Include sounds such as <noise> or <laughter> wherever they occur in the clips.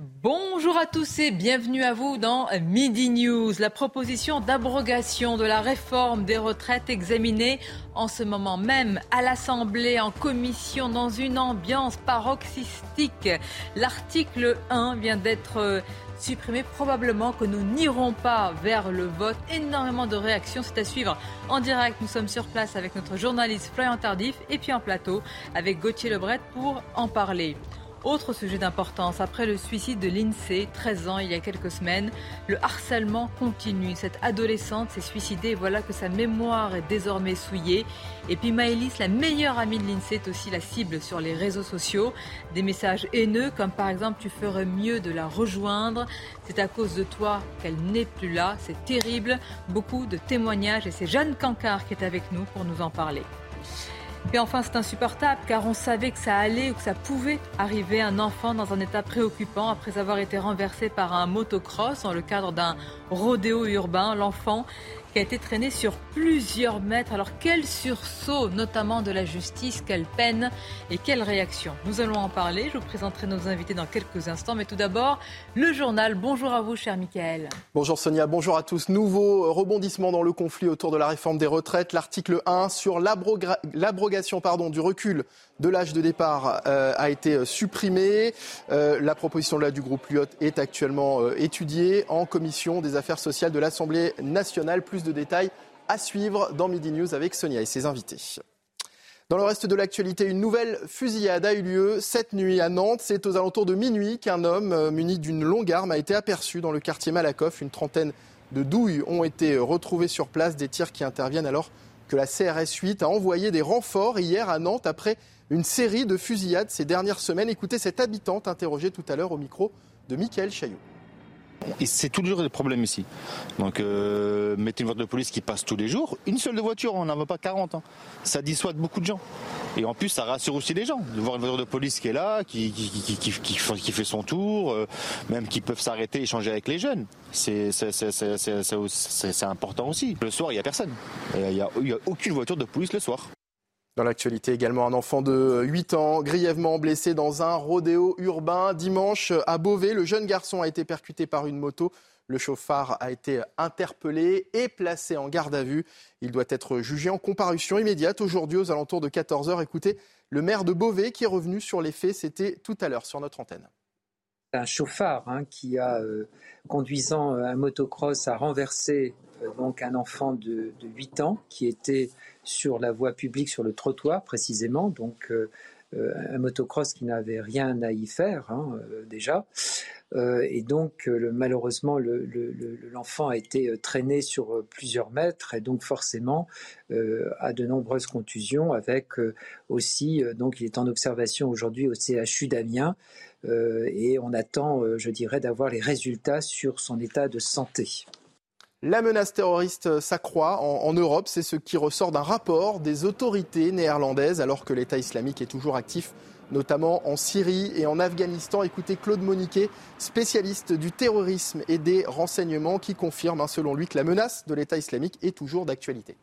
Bonjour à tous et bienvenue à vous dans Midi News. La proposition d'abrogation de la réforme des retraites examinée en ce moment même à l'Assemblée en commission dans une ambiance paroxystique. L'article 1 vient d'être supprimé. Probablement que nous n'irons pas vers le vote. Énormément de réactions, c'est à suivre en direct. Nous sommes sur place avec notre journaliste Florian Tardif et puis en plateau avec Gauthier Lebret pour en parler. Autre sujet d'importance, après le suicide de l'INSEE, 13 ans il y a quelques semaines, le harcèlement continue. Cette adolescente s'est suicidée et voilà que sa mémoire est désormais souillée. Et puis Maëlys, la meilleure amie de l'INSEE, est aussi la cible sur les réseaux sociaux. Des messages haineux comme par exemple tu ferais mieux de la rejoindre, c'est à cause de toi qu'elle n'est plus là, c'est terrible. Beaucoup de témoignages et c'est Jeanne Cancard qui est avec nous pour nous en parler. Et enfin, c'est insupportable car on savait que ça allait ou que ça pouvait arriver un enfant dans un état préoccupant après avoir été renversé par un motocross dans le cadre d'un rodéo urbain. L'enfant qui a été traîné sur plusieurs mètres. Alors quel sursaut, notamment de la justice, quelle peine et quelle réaction? Nous allons en parler. Je vous présenterai nos invités dans quelques instants. Mais tout d'abord, le journal. Bonjour à vous, cher Michael. Bonjour Sonia, bonjour à tous. Nouveau rebondissement dans le conflit autour de la réforme des retraites. L'article 1 sur l'abrogation du recul de l'âge de départ euh, a été supprimé. Euh, la proposition de loi du groupe Lyot est actuellement euh, étudiée en commission des affaires sociales de l'Assemblée nationale. De détails à suivre dans Midi News avec Sonia et ses invités. Dans le reste de l'actualité, une nouvelle fusillade a eu lieu cette nuit à Nantes. C'est aux alentours de minuit qu'un homme muni d'une longue arme a été aperçu dans le quartier Malakoff. Une trentaine de douilles ont été retrouvées sur place, des tirs qui interviennent alors que la CRS 8 a envoyé des renforts hier à Nantes après une série de fusillades ces dernières semaines. Écoutez cette habitante interrogée tout à l'heure au micro de Michael Chaillot. C'est toujours des problèmes ici. Donc, euh, mettez une voiture de police qui passe tous les jours. Une seule de voiture, on n'en va pas 40. Hein. Ça dissuade beaucoup de gens. Et en plus, ça rassure aussi les gens de voir une voiture de police qui est là, qui, qui, fait son tour, euh, même qui peuvent s'arrêter et échanger avec les jeunes. C'est important aussi. Le soir, il n'y a personne. Il n'y a, a aucune voiture de police le soir. Dans l'actualité également, un enfant de 8 ans grièvement blessé dans un rodéo urbain. Dimanche, à Beauvais, le jeune garçon a été percuté par une moto. Le chauffard a été interpellé et placé en garde à vue. Il doit être jugé en comparution immédiate aujourd'hui aux alentours de 14h. Écoutez, le maire de Beauvais qui est revenu sur les faits, c'était tout à l'heure sur notre antenne. Un chauffard hein, qui a, euh, conduisant un motocross, a renversé euh, donc un enfant de, de 8 ans qui était sur la voie publique, sur le trottoir précisément, donc euh, euh, un motocross qui n'avait rien à y faire hein, euh, déjà. et donc malheureusement l'enfant a été traîné sur plusieurs mètres et donc forcément a de nombreuses contusions avec aussi donc il est en observation aujourd'hui au CHU d'Amiens et on attend je dirais d'avoir les résultats sur son état de santé. La menace terroriste s'accroît en, Europe, c'est ce qui ressort d'un rapport des autorités néerlandaises alors que l'État islamique est toujours actif notamment en Syrie et en Afghanistan. Écoutez Claude Moniquet, spécialiste du terrorisme et des renseignements, qui confirme, hein, selon lui, que la menace de l'État islamique est toujours d'actualité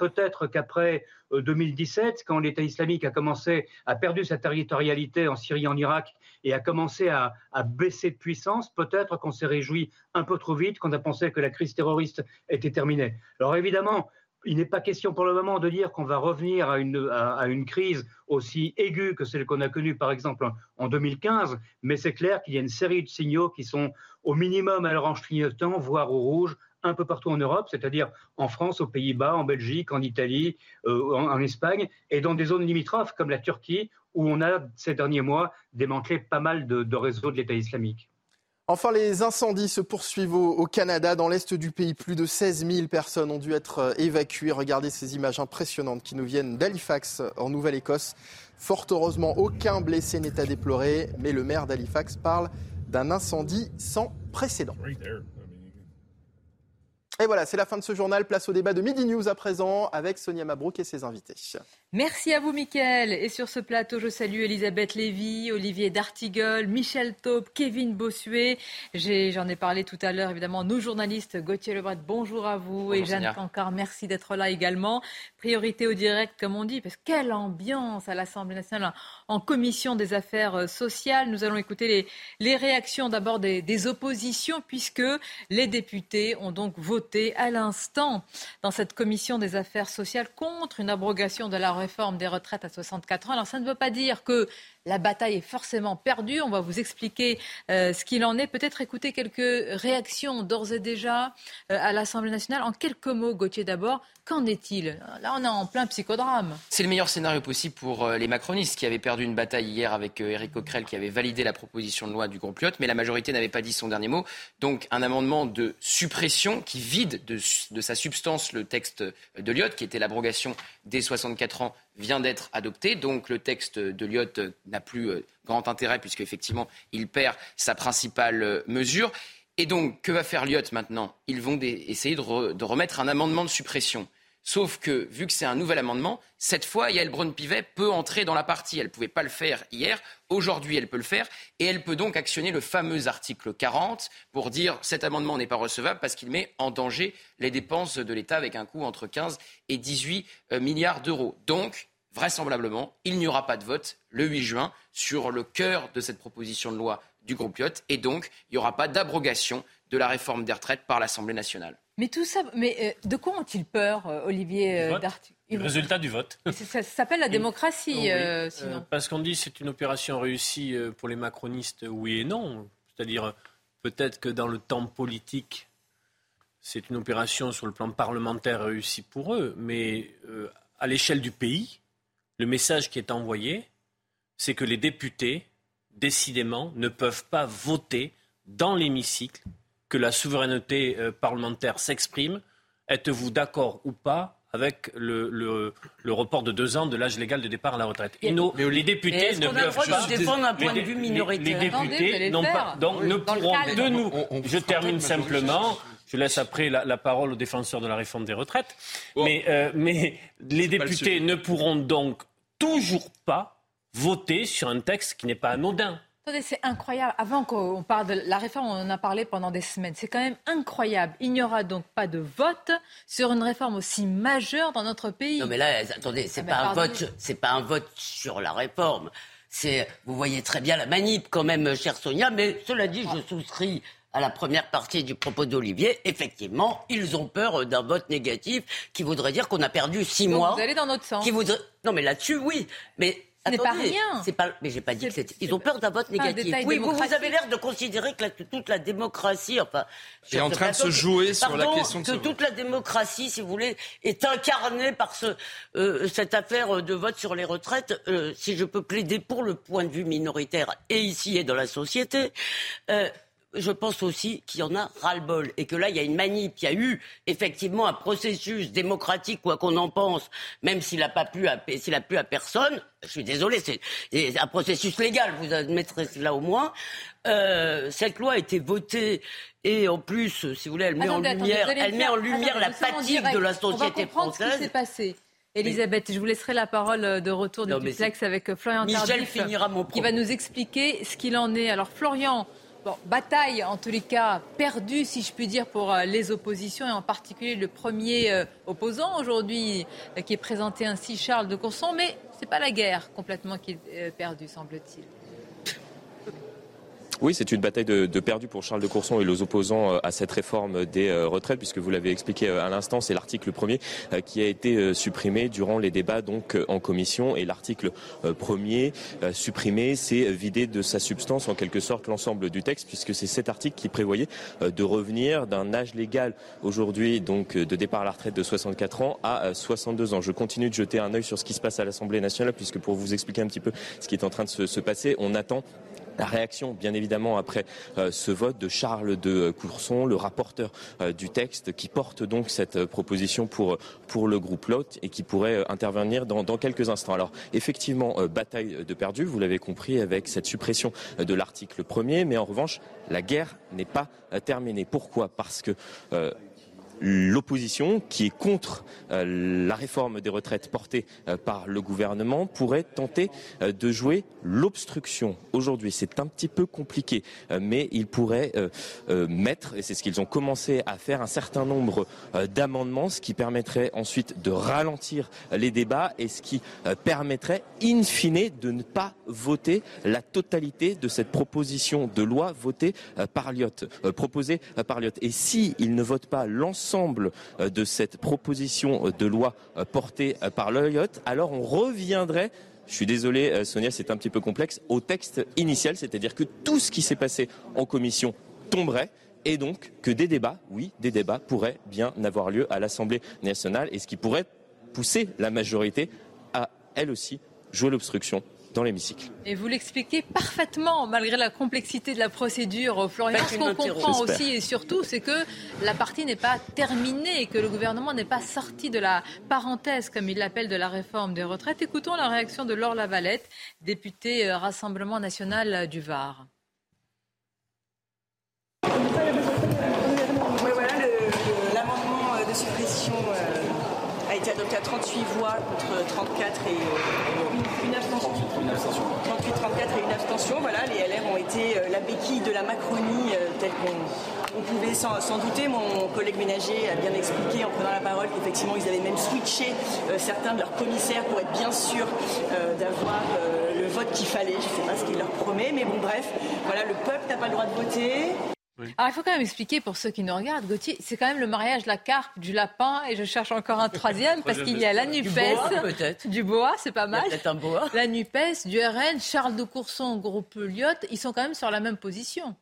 peut-être qu'après 2017, euh, quand l'État islamique a commencé, a perdu sa territorialité en Syrie, en Irak, et a commencé à, baisser de puissance, peut-être qu'on s'est réjoui un peu trop vite, qu'on a pensé que la crise terroriste était terminée. Alors évidemment, il n'est pas question pour le moment de dire qu'on va revenir à une, à une, crise aussi aiguë que celle qu'on a connue par exemple en 2015, mais c'est clair qu'il y a une série de signaux qui sont au minimum à l'orange clignotant, voire au rouge, un peu partout en Europe, c'est-à-dire en France, aux Pays-Bas, en Belgique, en Italie, euh, en, Espagne, et dans des zones limitrophes comme la Turquie, où on a ces derniers mois démantelé pas mal de, réseaux de l'État islamique. Enfin, les incendies se poursuivent au, Canada. Dans l'est du pays, plus de 16 000 personnes ont dû être euh, évacuées. Regardez ces images impressionnantes qui nous viennent d'Halifax, en Nouvelle-Écosse. Fort heureusement, aucun blessé n'est à déplorer, mais le maire d'Halifax parle d'un incendie sans précédent. Et voilà, c'est la fin de ce journal. Place au débat de Midi News à présent avec Sonia Mabrouk et ses invités. Merci à vous, Mickaël. Et sur ce plateau, je salue Elisabeth Lévy, Olivier D'Artigol, Michel Taupe, Kevin Bossuet. J'en ai, parlé tout à l'heure, évidemment, nos journalistes. Gauthier Lebret, bonjour à vous. et Jeanne Cancard, merci d'être là également. Priorité au direct, comme on dit, parce que quelle ambiance à l'Assemblée nationale en commission des affaires euh, sociales. Nous allons écouter les, les réactions d'abord des, des oppositions, puisque les députés ont donc voté à l'instant dans cette commission des affaires sociales contre une abrogation de la réforme des retraites à 64 ans. Alors ça ne veut pas dire que la bataille est forcément perdue. On va vous expliquer euh, ce qu'il en est. Peut-être écouter quelques réactions d'ores et déjà euh, à l'Assemblée nationale. En quelques mots, Gauthier d'abord, qu'en est-il? Là, on est en plein psychodrame. C'est le meilleur scénario possible pour euh, les macronistes qui avaient perdu une bataille hier avec Éric Coquerel qui avait validé la proposition de loi du groupe Lyot, mais la majorité n'avait pas dit son dernier mot. Donc un amendement de suppression qui vide de, de sa substance le texte de Lyot, qui était l'abrogation des 64 ans vient d'être adopté. Donc le texte de Lyot n'a plus euh, grand intérêt puisque effectivement il perd sa principale euh, mesure. Et donc que va faire Lyot maintenant? Ils vont essayer de, remettre un amendement de suppression. Sauf que, vu que c'est un nouvel amendement, cette fois, Yael Braun-Pivet peut entrer dans la partie. Elle ne pouvait pas le faire hier. Aujourd'hui, elle peut le faire. Et elle peut donc actionner le fameux article 40 pour dire cet amendement n'est pas recevable parce qu'il met en danger les dépenses de l'État avec un coût entre 15 et 18 euh, milliards d'euros. Donc, vraisemblablement, il n'y aura pas de vote le 8 juin sur le cœur de cette proposition de loi du groupe Lyot et donc il n'y aura pas d'abrogation de la réforme des retraites par l'Assemblée nationale. Mais tout ça, mais euh, de quoi ont-ils peur, euh, Olivier euh, Le résultat du vote. Ça, s'appelle la démocratie, sinon. parce qu'on dit c'est une opération réussie pour les macronistes, oui et non. C'est-à-dire peut-être que dans le temps politique, c'est une opération sur le plan parlementaire réussie pour eux, mais à l'échelle du pays, le message qui est envoyé, c'est que les députés, décidément, ne peuvent pas voter dans l'hémicycle, que la souveraineté euh, parlementaire s'exprime. Êtes-vous d'accord ou pas avec le, report de deux ans de l'âge légal de départ à la retraite? Et les députés ne peuvent pas défendre un point de vue minoritaire? Les, députés n'ont pas, donc ne pourront de nous. je termine simplement. Je laisse après la, parole aux défenseurs de la réforme des retraites. Mais, euh, mais les députés ne pourront donc toujours pas voter sur un texte qui n'est pas anodin. Attendez, c'est incroyable. Avant qu'on parle de la réforme, on en a parlé pendant des semaines. C'est quand même incroyable. Il n'y aura donc pas de vote sur une réforme aussi majeure dans notre pays. Non, mais là, attendez, c'est ah, pas un vote, c'est pas un vote sur la réforme. C'est, vous voyez très bien la manip quand même, chère Sonia. Mais cela dit, je souscris à la première partie du propos d'Olivier, effectivement, ils ont peur d'un vote négatif qui voudrait dire qu'on a perdu six mois. Vous allez dans notre sens. Qui voudrait... Non, mais là-dessus, oui. Mais ce n'est pas rien. C'est pas, mais j'ai pas dit que c'était. Ils ont peur d'un vote négatif. Oui, vous, vous avez l'air de considérer que, toute la démocratie, enfin, est en train de se jouer sur la question de que toute la démocratie, si vous voulez, est incarnée par ce, euh, cette affaire de vote sur les retraites. Euh, si je peux plaider pour le point de vue minoritaire et ici et dans la société. Euh, je pense aussi qu'il y en a ras-le-bol et que là, il y a une manip, il y a eu effectivement un processus démocratique, quoi qu'on en pense, même s'il n'a pas plu à, s'il a plu à personne. Je suis désolé, c'est un processus légal, vous admettrez cela au moins. Euh, cette loi a été votée et en plus, si vous voulez, elle met en lumière, elle met en lumière la fatigue de la société française. Ce qui s'est passé. Elisabeth, je vous laisserai la parole euh, de retour du duplex avec euh, Florian Michel finira mon qui va nous expliquer ce qu'il en est. Alors Florian, Bataille, en tous les cas, perdue, si je puis dire, pour euh, les oppositions, et en particulier le premier euh, opposant aujourd'hui, euh, qui est présenté ainsi, Charles de Courson. Mais ce n'est pas la guerre complètement qui est perdue, semble-t-il. Oui, c'est une bataille de, de, perdu pour Charles de Courson et les opposants euh, à cette réforme des euh, retraites, puisque vous l'avez expliqué euh, à l'instant, c'est l'article premier qui a été supprimé durant les débats donc en commission et l'article premier supprimé, c'est vider de sa substance en quelque sorte l'ensemble du texte, puisque c'est cet article qui prévoyait de revenir d'un âge légal aujourd'hui donc de départ à la retraite de 64 ans à 62 ans. Je continue de jeter un œil sur ce qui se passe à l'Assemblée nationale, puisque pour vous expliquer un petit peu ce qui est en train de se, se passer, on attend la réaction, bien évidemment, après euh, ce vote de Charles de Courson, le rapporteur euh, du texte, qui porte donc cette euh, proposition pour, pour le groupe LOT et qui pourrait intervenir dans, dans, quelques instants. Alors, effectivement, bataille de perdu, vous l'avez compris, avec cette suppression de l'article premier, mais en revanche, la guerre n'est pas terminée. Pourquoi? Parce que l'opposition, qui est contre euh, la réforme des retraites portée euh, par le gouvernement, pourrait tenter euh, de jouer l'obstruction. Aujourd'hui, c'est un petit peu compliqué, mais ils pourraient mettre, et c'est ce qu'ils ont commencé à faire, un certain nombre d'amendements, ce qui permettrait ensuite de ralentir les débats et ce qui permettrait, in fine, de ne pas voter la totalité de cette proposition de loi votée par Lyotte, proposée par Lyotte. Et s'ils ne votent pas l'ensemble l'ensemble euh, de cette proposition euh, de loi euh, portée par l'OIOT, alors on reviendrait je suis désolé, Sonia, c'est un petit peu complexe, au texte initial, c'est-à-dire que tout ce qui s'est passé en commission tomberait et donc que des débats, oui, des débats pourraient bien avoir lieu à l'Assemblée nationale et ce qui pourrait pousser la majorité à, elle aussi, jouer l'obstruction dans l'hémicycle. Et vous l'expliquez parfaitement, malgré la complexité de la procédure, Florian. Ce qu'on comprend aussi et surtout, c'est que la partie n'est pas terminée, que le gouvernement n'est pas sorti de la parenthèse, comme il l'appelle, de la réforme des retraites. Écoutons la réaction de Laure Lavalette, députée euh, Rassemblement national du Var. l'amendement euh, de suppression euh, a été adopté à 38 voix contre 34 et une abstention. 38, 34 et une abstention. Voilà, les LR ont été euh, la béquille de la Macronie euh, telle qu'on pouvait s'en douter. Mon collègue ménager a bien expliqué en prenant la parole qu'effectivement ils avaient même switché euh, certains de leurs commissaires pour être bien sûrs d'avoir le vote qu'il fallait. Je ne sais pas ce qu'il leur promet, mais bon bref, voilà, le peuple n'a pas le droit de voter. Alors, il faut quand même expliquer pour ceux qui nous regardent, Gauthier, c'est quand même le mariage de la carpe, du lapin, et je cherche encore un <laughs> troisième, parce qu'il y a la NUPES. Du boa, c'est pas mal. un boa. La NUPES, du RN, Charles de Courson, groupe Lyotte, ils sont quand même sur la même position.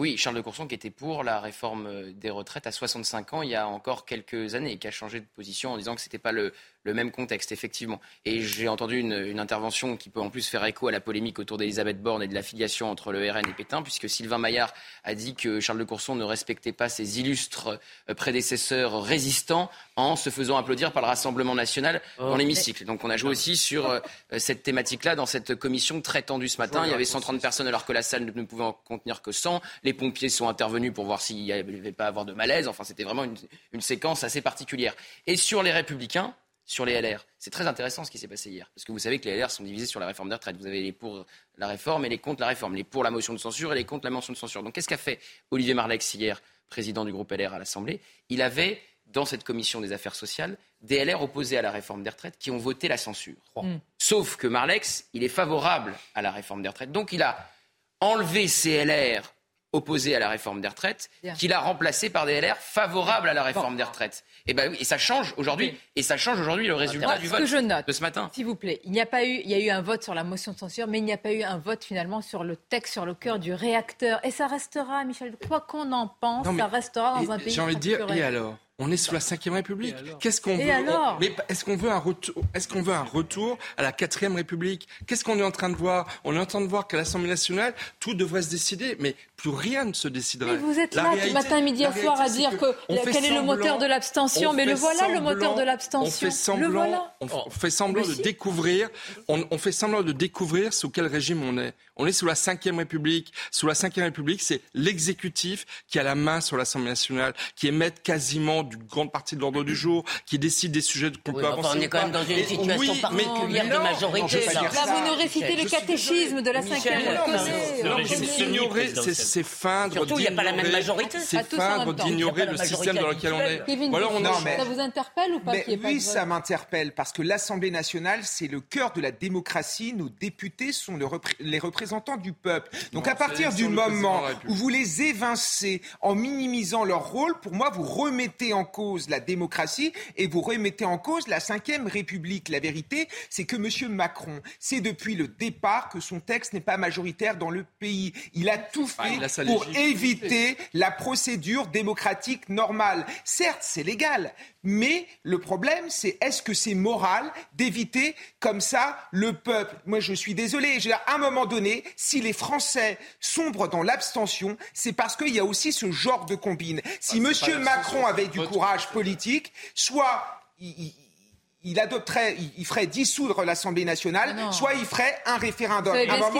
Oui, Charles de Courson qui était pour la réforme des retraites à 65 ans il y a encore quelques années et qui a changé de position en disant que ce n'était pas le, le même contexte, effectivement. Et j'ai entendu une, intervention qui peut en plus faire écho à la polémique autour d'Elisabeth Borne et de l'affiliation entre le RN et Pétain, puisque Sylvain Maillard a dit que Charles de Courson ne respectait pas ses illustres euh, prédécesseurs résistants en se faisant applaudir par le Rassemblement national dans oh. l'hémicycle. Donc on a joué aussi sur euh, cette thématique-là dans cette commission très tendue ce matin. Il y avait 130 personnes alors que la salle ne pouvait en contenir que 100. Les pompiers sont intervenus pour voir s'il n'y avait pas à avoir de malaise. Enfin, c'était vraiment une séquence assez particulière. Et sur les Républicains, sur les LR. C'est très intéressant ce qui s'est passé hier, parce que vous savez que les LR sont divisés sur la réforme des retraites. Vous avez les pour la réforme et les contre la réforme, les pour la motion de censure et les contre la motion de censure. Donc qu'est-ce qu'a fait Olivier Marlex hier, président du groupe LR à l'Assemblée? Il avait, dans cette commission des affaires sociales, des LR opposés à la réforme des retraites qui ont voté la censure. Mm. Sauf que Marlex, il est favorable à la réforme des retraites. Donc il a enlevé ces LR opposés à la réforme des retraites, qu'il a remplacé par des LR favorables à la réforme des retraites. Et, ben, et ça change aujourd'hui. Et ça change aujourd'hui le résultat du vote de ce matin. S'il vous plaît, il n'y a pas eu, il y a eu un vote sur la motion de censure, mais il n'y a pas eu un vote finalement sur le texte, sur le cœur du réacteur. Et ça restera, Michel, quoi qu'on en pense, ça restera dans un pays. J'ai envie de dire, et alors? On est sous la Ve République. Qu'est-ce qu'on veut alors Mais est-ce qu'on veut un retour Est-ce qu'on veut un retour à la Quatrième République? Qu'est-ce qu'on est en train de voir? On est en train de voir qu'à l'Assemblée nationale, tout devrait se décider, mais plus rien ne se déciderait. Mais vous êtes là matin, midi et soir à dire que, quel est le moteur de l'abstention, mais le voilà le moteur de l'abstention. On fait semblant, on, fait semblant de découvrir, on, fait semblant de découvrir sous quel régime on est. On est sous la Ve République. Sous la Ve République, c'est l'exécutif qui a la main sur l'Assemblée nationale, qui émet quasiment d'une grande partie de l'ordre du jour, qui décide des sujets qu'on peut avancer. On est quand même dans une situation particulière de majorité. Là, vous nous récitez le catéchisme de la cinquième Ignorer, c'est feindre. Surtout, il n'y a pas la même majorité. C'est feindre d'ignorer le système dans lequel on est. Ça vous interpelle ou pas Oui, ça m'interpelle parce que l'Assemblée nationale, c'est le cœur de la démocratie. Nos députés sont les représentants du peuple. Donc à partir du moment où vous les évincez en minimisant leur rôle, pour moi, vous remettez en en cause la démocratie et vous remettez en cause la Ve République. La vérité, c'est que M. Macron, c'est depuis le départ que son texte n'est pas majoritaire dans le pays. Il a tout fait pour éviter la procédure démocratique normale. Certes, c'est légal, Mais le problème, c'est est-ce que c'est moral d'éviter comme ça le peuple? Moi, je suis désolé. À un moment donné, si les Français sombrent dans l'abstention, c'est parce qu'il y a aussi ce genre de combine. Si Ah, M. Macron avait du courage politique, soit il, il adopterait, il, ferait dissoudre l'Assemblée nationale, Non. soit il ferait un référendum. À un moment,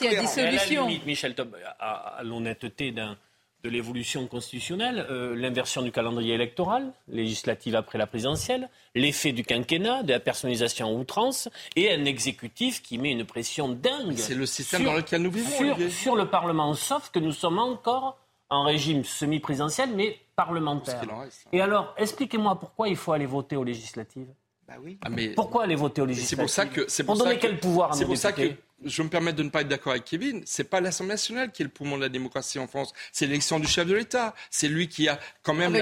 il y a à la limite, Michel à l'honnêteté d'un- de l'évolution constitutionnelle, euh, l'inversion du calendrier électoral, législative après la présidentielle, l'effet du quinquennat, de la personnalisation en outrance, et un exécutif qui met une pression dingue. C'est le système sur- dans lequel nous vivons, Sur, le Parlement, sauf que nous sommes encore en régime semi-présidentiel, mais parlementaire. reste. Et alors, expliquez-moi pourquoi il faut aller voter aux législatives Bah oui. Ah, mais- Pourquoi aller voter aux législatives C'est pour ça que c'est Pour pour ça donner que- quel pouvoir à nos pour ça que députés je me permets de ne pas être d'accord avec Kevin. C'est pas l'Assemblée nationale qui est le poumon de la démocratie en France. C'est l'élection du chef de l'État. C'est lui qui a quand même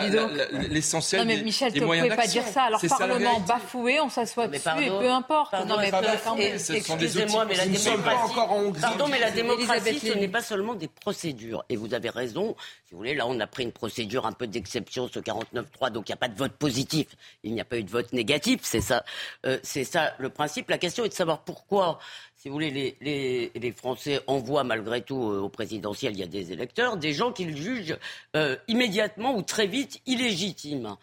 l'essentiel Non mais des, Michel, des vous ne moyens pouvez pas d'action. dire ça. Alors ça, Parlement bafoué, on s'assoit Mais dessus et peu importe. pardon, non mais pas bafoué, Excusez-moi, mais la Nous ne sommes pas démocratie. encore en Hongrie. Pardon, mais la démocratie, ce n'est pas seulement des procédures. Et vous avez raison. Si vous voulez, là, on a pris une procédure un peu d'exception, ce 49-3, donc il n'y a pas de vote positif. Il n'y a pas eu de vote négatif. C'est ça, euh, c'est ça le principe. La question est de savoir pourquoi. Si vous voulez, les, Français envoient malgré tout euh, au présidentiel, il y a des électeurs, des gens qu'ils jugent euh, immédiatement ou très vite illégitimes.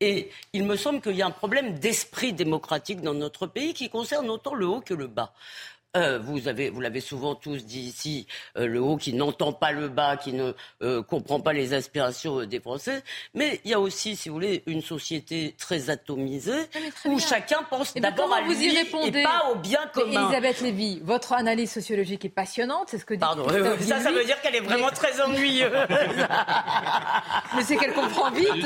Et il me semble qu'il y a un problème d'esprit démocratique dans notre pays qui concerne autant le haut que le bas. Euh, vous avez, vous l'avez souvent tous dit ici, euh, le haut qui n'entend pas le bas, qui ne euh, comprend pas les aspirations des Français. Mais il y a aussi, si vous voulez, une société très atomisée où chacun pense d'abord à vous lui y répondez et pas au bien Mais commun. Elisabeth Lévy, votre analyse sociologique est passionnante, c'est ce que dit Pardon, ça, ça veut dire qu'elle est vraiment Mais- très ennuyeuse. <laughs> Mais c'est qu'elle comprend vite. <laughs>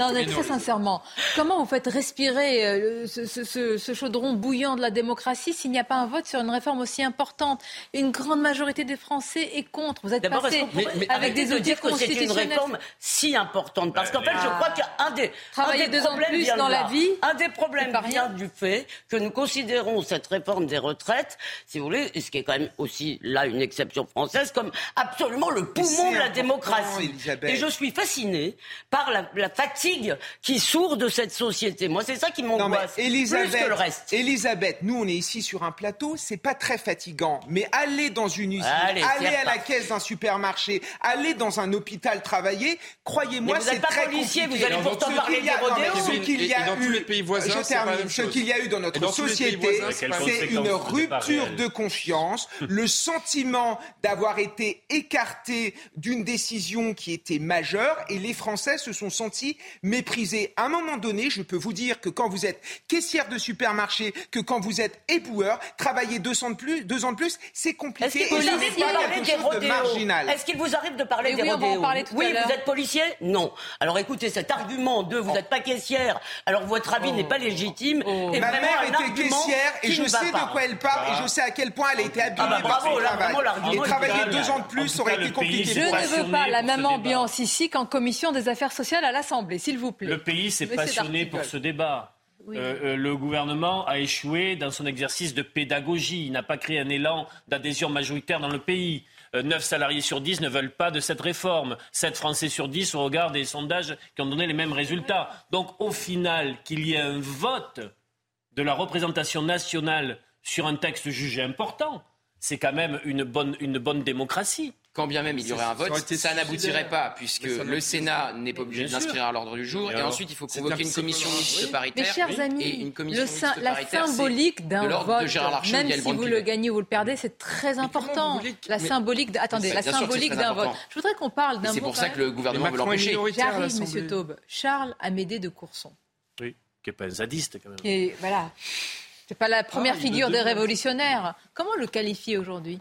non, mais très sincèrement, comment vous faites respirer euh, ce, ce- ce- ce chaudron bouillant de la démocratie s'il n'y a pas un vote sur une réforme aussi importante Une grande majorité des Français est contre. Vous êtes passé avec des de outils dire que c'est une constitutionnels. réforme si importante Parce qu'en fait, je crois qu'un des, Travailler un des deux ans de problèmes plus de dans la vie, un des problèmes vient rien. du fait que nous considérons cette réforme des retraites, si vous voulez, et ce qui est quand même aussi là une exception française, comme absolument le poumon de la démocratie. Elisabeth. Et je suis fasciné par la, la fatigue qui sourd de cette société. Moi, c'est ça qui m'angoisse plus que le reste. Elisabeth, nous on est ici sur un plateau, c'est pas très fatigant, mais aller dans une usine, Allez, aller à la caisse d'un supermarché, aller dans un hôpital travailler, croyez-moi, c'est très policier, compliqué. vous allez dans pourtant ce parler qu'il y a- des non. Ce qu'il y a dans tous eu, les pays voisins, je termine, ce qu'il y a eu dans notre dans société, c'est une rupture de confiance, <laughs> le sentiment d'avoir été écarté d'une décision qui était majeure et les Français se sont sentis méprisés. À un moment donné, je peux vous dire que quand vous êtes caissière de supermarché, que quand vous êtes éboueur, travailler deux ans de plus, deux ans de plus, c'est Est-ce compliqué qu'il et vous arrive de parler de rodéos marginal. Est-ce qu'il vous arrive de parler Mais des oui, rodéos tout Oui, vous êtes policier Non. Alors écoutez, cet argument de vous n'êtes pas caissière, alors votre avis n'est pas légitime. est Ma vraiment mère était caissière et je sais de quoi elle parle et je sais à quel point elle a été abîmée bah, par bravo, son travail. Et est travailler deux ans de plus aurait été compliqué. Je ne veux pas la même ambiance ici qu'en commission des affaires sociales à l'Assemblée, s'il vous plaît. Le pays s'est passionné pour ce débat. Euh, euh, le gouvernement a échoué dans son exercice de pédagogie. Il n'a pas créé un élan d'adhésion majoritaire dans le pays. Euh, 9 salariés sur 10 ne veulent pas de cette réforme. 7 Français sur 10 au regard des sondages qui ont donné les mêmes résultats. Donc au final, qu'il y ait un vote de la représentation nationale sur un texte jugé important, c'est quand même une bonne démocratie. Quand bien même il y aurait un vote, ça n'aboutirait pas, puisque le Sénat n'est pas obligé d'inscrire à l'ordre du jour, Et et ensuite il faut C'est convoquer un une commission mixte Oui. paritaire. Mes chers et amis, une commission le sy- mixte la paritaire, c'est symbolique d'un vote, même si vous le gagnez ou vous le perdez, c'est très important. voulez La symbolique, de- attendez, la c'est symbolique d'un vote. Je voudrais qu'on parle Et d'un c'est mot pour ça que le gouvernement veut l'empêcher. J'arrive. Monsieur Taube. Charles Amédée de Courson. Oui, qui n'est pas un zadiste quand même. Et voilà. C'est pas la première il figure des révolutionnaires. Comment le qualifier aujourd'hui?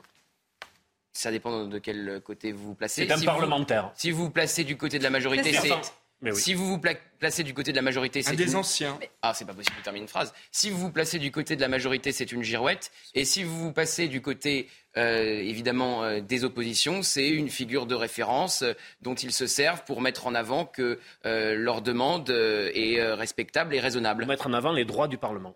Ça dépend de quel côté vous vous placez. C'est un Si vous- parlementaire. Si vous vous placez du côté de la majorité, c'est. enfin, mais oui. Si vous vous pla- placez du côté de la majorité, c'est Un des une- anciens. Ah, c'est pas possible de terminer une phrase. Si vous vous placez du côté de la majorité, c'est une girouette. Et si vous vous passez du côté, euh, évidemment, euh, des oppositions, c'est une figure de référence euh, dont ils se servent pour mettre en avant que euh, leur demande euh, est euh, respectable et Pour raisonnable. mettre en avant les droits du Parlement.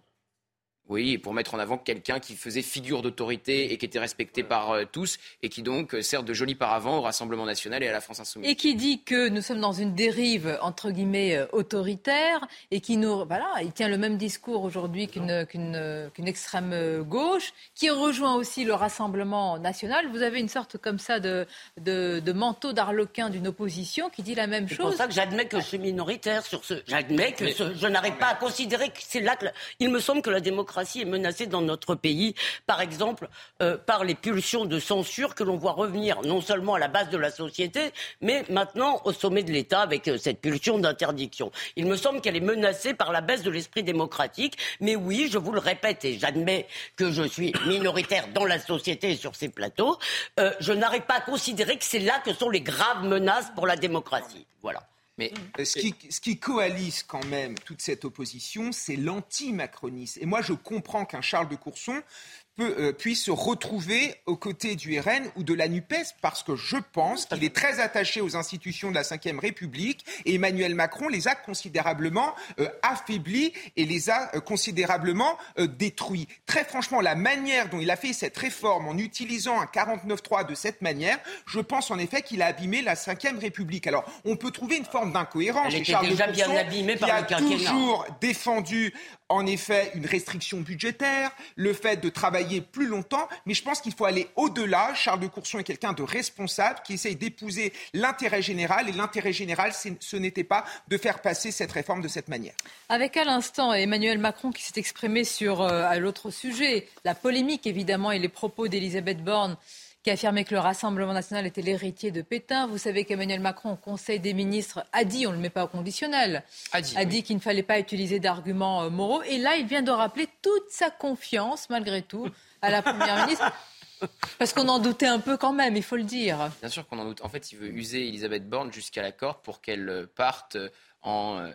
Oui, pour mettre en avant quelqu'un qui faisait figure d'autorité et qui était respecté par euh, tous et qui donc euh, sert de joli paravent au Rassemblement national et à la France insoumise. Et qui dit que nous sommes dans une dérive entre guillemets euh, autoritaire et qui nous voilà, il tient le même discours aujourd'hui qu'une qu'une qu'une extrême gauche, qui rejoint aussi le Rassemblement national. Vous avez une sorte comme ça de de, de manteau d'arlequin d'une opposition qui dit la même chose. C'est pour ça que j'admets que je suis minoritaire sur ce. J'admets que je n'arrive pas à considérer que c'est là que il me semble que la démocratie démocratie est menacée dans notre pays, par exemple, euh, par les pulsions de censure que l'on voit revenir non seulement à la base de la société, mais maintenant au sommet de l'État avec euh, cette pulsion d'interdiction. Il me semble qu'elle est menacée par la baisse de l'esprit démocratique. Mais oui, je vous le répète, et j'admets que je suis minoritaire dans la société et sur ces plateaux, euh, je n'arrive pas à considérer que c'est là que sont les graves menaces pour la démocratie. Voilà. Mais euh, ce qui, ce qui coalise quand même toute cette opposition, c'est l'anti-macronisme. Et moi, je comprends qu'un Charles de Courson euh, puisse se retrouver aux côtés du RN ou de la NUPES, parce que je pense qu'il est très attaché aux institutions de la Ve République, et Emmanuel Macron les a considérablement euh, affaiblis et les a euh, considérablement détruits. Très franchement, la manière dont il a fait cette réforme en utilisant un 49-3 de cette manière, je pense en effet qu'il a abîmé la Ve République. Alors, on peut trouver une forme d'incohérence chez Charles de Courson, bien qui a toujours défendu en effet une restriction budgétaire, le fait de travailler plus longtemps, mais je pense qu'il faut aller au-delà. Charles de Courson est quelqu'un de responsable qui essaye d'épouser l'intérêt général, et l'intérêt général, ce n'était pas de faire passer cette réforme de cette manière. Avec à l'instant Emmanuel Macron qui s'est exprimé sur euh, l'autre sujet, la polémique évidemment et les propos d'Elisabeth Borne qui a affirmé que le Rassemblement national était l'héritier de Pétain. Vous savez qu'Emmanuel Macron, au Conseil des ministres, a dit, on ne le met pas au conditionnel, a dit, qu'il ne fallait pas utiliser d'arguments euh, moraux. Et là, il vient de rappeler toute sa confiance, malgré tout, à la Première ministre. <laughs> Parce qu'on en doutait un peu quand même, il faut le dire. Bien sûr qu'on en doute. En fait, il veut user Elisabeth Borne jusqu'à la corde pour qu'elle parte en euh,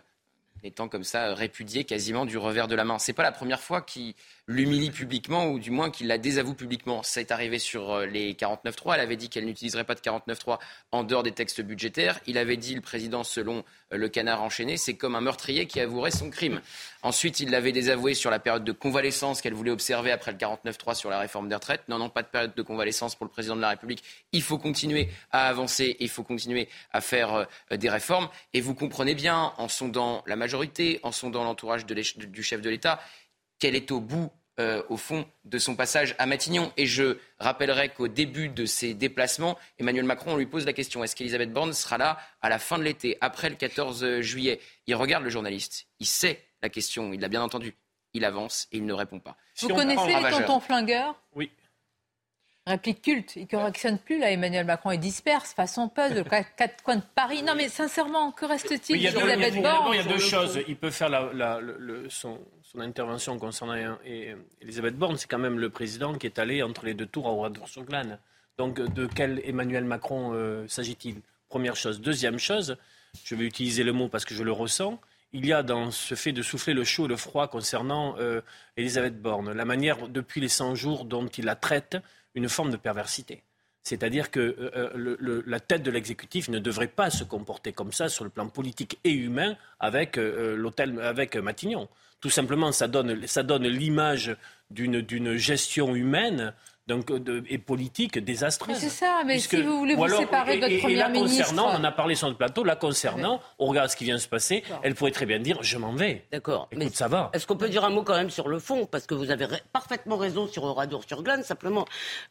étant comme ça répudiée quasiment du revers de la main. C'est pas la première fois qu'il l'humilie publiquement ou du moins qu'il la désavoue publiquement. Ça est arrivé sur euh, les 49.3. Elle avait dit qu'elle n'utiliserait pas de 49.3 en dehors des textes budgétaires. Il avait dit, le président, selon euh, le canard enchaîné, c'est comme un meurtrier qui avouerait son crime. Ensuite, il l'avait désavoué sur la période de convalescence qu'elle voulait observer après le 49.3 sur la réforme des retraites. Non, non, pas de période de convalescence pour le président de la République. Il faut continuer à avancer, il faut continuer à faire euh, des réformes. Et vous comprenez bien, en sondant la majorité, en sondant l'entourage du chef de l'État, qu'elle est au bout euh, au fond de son passage à Matignon. Et je rappellerai qu'au début de ses déplacements, Emmanuel Macron lui pose la question est-ce qu'Elisabeth Borne sera là à la fin de l'été, après le 14 juillet? Il regarde le journaliste, il sait la question, il l'a bien entendu. Il avance et il ne répond pas. Vous connaissez les tontons flingueurs? Oui. Réplique culte. Il ne correctionne plus, là, Emmanuel Macron. Il disperse, façon puzzle, <laughs> quatre coins de Paris. Non, mais sincèrement, que reste-t-il Il y a deux, choses. Il peut faire son, intervention concernant Elisabeth Borne. C'est quand même le président qui est allé entre les deux tours à Oradour-sur-Glane. Donc, de quel Emmanuel Macron euh, s'agit-il? Première chose. Deuxième chose, je vais utiliser le mot parce que je le ressens il y a dans ce fait de souffler le chaud et le froid concernant euh, Elisabeth Borne, la manière depuis les 100 jours dont il la traite, une forme de perversité. C'est-à-dire que euh, euh, la tête de l'exécutif ne devrait pas se comporter comme ça sur le plan politique et humain avec l'hôtel, avec Matignon. Tout simplement, ça donne, ça donne l'image d'une gestion humaine donc, de, et politique désastreuse. C'est ça, mais si vous voulez vous séparer de votre première ministre... Concernant, on a parlé sur le plateau, la concernant, on regarde ce qui vient de se passer, elle pourrait très bien dire « je m'en vais ». D'accord. mais ça va. Est-ce qu'on peut dire un mot quand même sur le fond? Parce que vous avez parfaitement raison sur Oradour-sur-Glane. Simplement,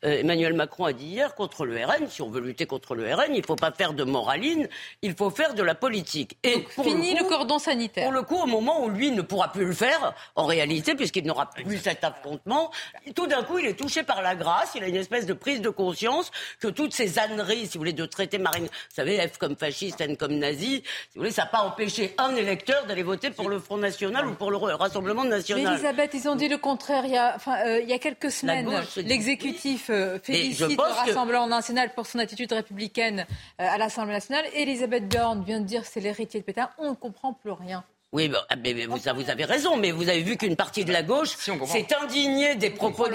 euh, Emmanuel Macron a dit hier contre le RN, si on veut lutter contre le RN, il ne faut pas faire de moraline, il faut faire de la politique. Et fini le, cordon sanitaire. Pour le coup, au moment où lui ne pourra plus le faire, en réalité, puisqu'il n'aura plus cet affrontement, tout d'un coup, il est touché par la grâce il a une espèce de prise de conscience que toutes ces âneries, si vous voulez, de traiter Marine, vous savez, F comme fasciste, N comme nazi, si vous voulez, ça n'a pas empêché un électeur d'aller voter pour le Front National ou pour le Rassemblement National. Mais Elisabeth, ils ont dit le contraire il y a, enfin, euh, il y a quelques semaines. L'exécutif euh, félicite le Rassemblement National pour son attitude républicaine euh, à l'Assemblée nationale. Elisabeth Borne vient de dire que c'est l'héritier de Pétain. On ne comprend plus rien. Oui, bah, mais, vous, vous, avez raison, mais vous avez vu qu'une partie de la gauche s'est indignée des propos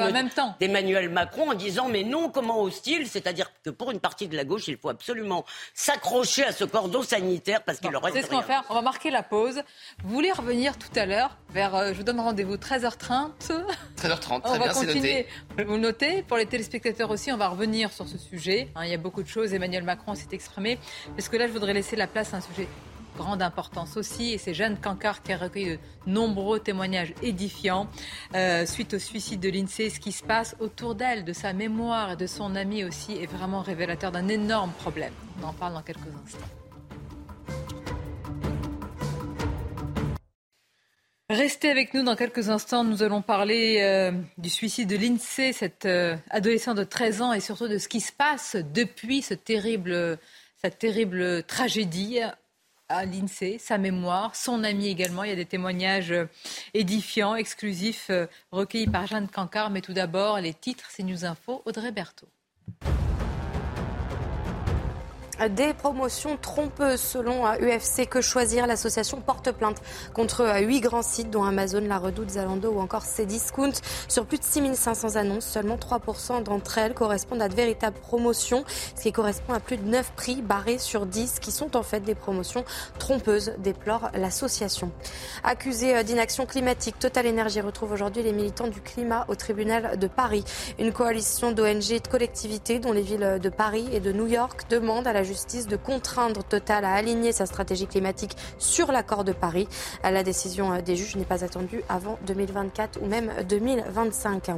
d'Emmanuel Macron en disant mais non, comment hostile? C'est-à-dire que pour une partie de la gauche, il faut absolument s'accrocher à ce cordon sanitaire parce qu'il aurait. C'est ce qu'on va faire. On va marquer la pause. Vous voulez revenir tout à l'heure vers, euh, je vous donne rendez-vous 13h30. 13h30, très on va continuer. Vous notez. Pour les téléspectateurs aussi, on va revenir sur ce sujet. Hein, il y a beaucoup de choses. Emmanuel Macron s'est exprimé. Parce que là, je voudrais laisser la place à un sujet grande importance aussi. Et c'est Jeanne Cancard qui a recueilli de nombreux témoignages édifiants euh, suite au suicide de l'INSEE. Ce qui se passe autour d'elle, de sa mémoire et de son ami aussi, est vraiment révélateur d'un énorme problème. On en parle dans quelques instants. Restez avec nous dans quelques instants. Nous allons parler euh, du suicide de l'INSEE, cette euh, adolescent de 13 ans, et surtout de ce qui se passe depuis ce terrible, cette terrible tragédie à l'INSEE, sa mémoire, son ami également. Il y a des témoignages euh, édifiants, exclusifs, euh, recueillis par Jeanne Cancard. Mais tout d'abord, les titres, c'est News Info, Audrey Berthaud. Des promotions trompeuses selon UFC Que Choisir? L'association porte plainte contre huit grands sites dont Amazon, La Redoute, Zalando ou encore Cdiscount. Sur plus de 6500 annonces, seulement 3% d'entre elles correspondent à de véritables promotions, ce qui correspond à plus de 9 prix barrés sur 10 qui sont en fait des promotions trompeuses, déplore l'association. Accusée euh, d'inaction climatique, Total Energy retrouve aujourd'hui les militants du climat au tribunal de Paris. Une coalition d'ONG et de collectivités dont les villes de Paris et de New York demandent à la justice de contraindre Total à aligner sa stratégie climatique sur l'accord de Paris. La décision des juges n'est pas attendue avant 2024 ou même 2025.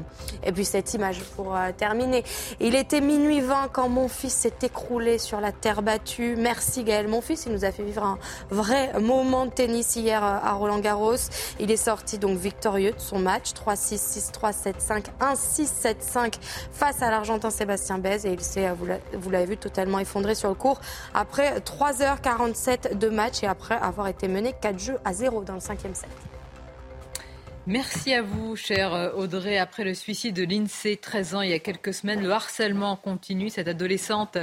Et puis cette image pour euh, terminer. Il était minuit 20 quand mon fils s'est écroulé sur la terre battue. Merci Gaël, mon fils. Il nous a fait vivre un vrai moment de tennis hier euh, à Roland Garros. Il est sorti donc victorieux de son match 3-6, 6-3, 7-5, 1-6, 7-5 face à l'Argentin Sébastien Bez et il s'est, euh, vous l'avez vu, totalement effondré sur le cours après 3h47 de match et après avoir été mené 4 jeux à 0 dans le cinquième set. Merci à vous, chère Audrey. Après le suicide de l'INSEE, 13 ans, il y a quelques semaines, le harcèlement continue. Cette adolescente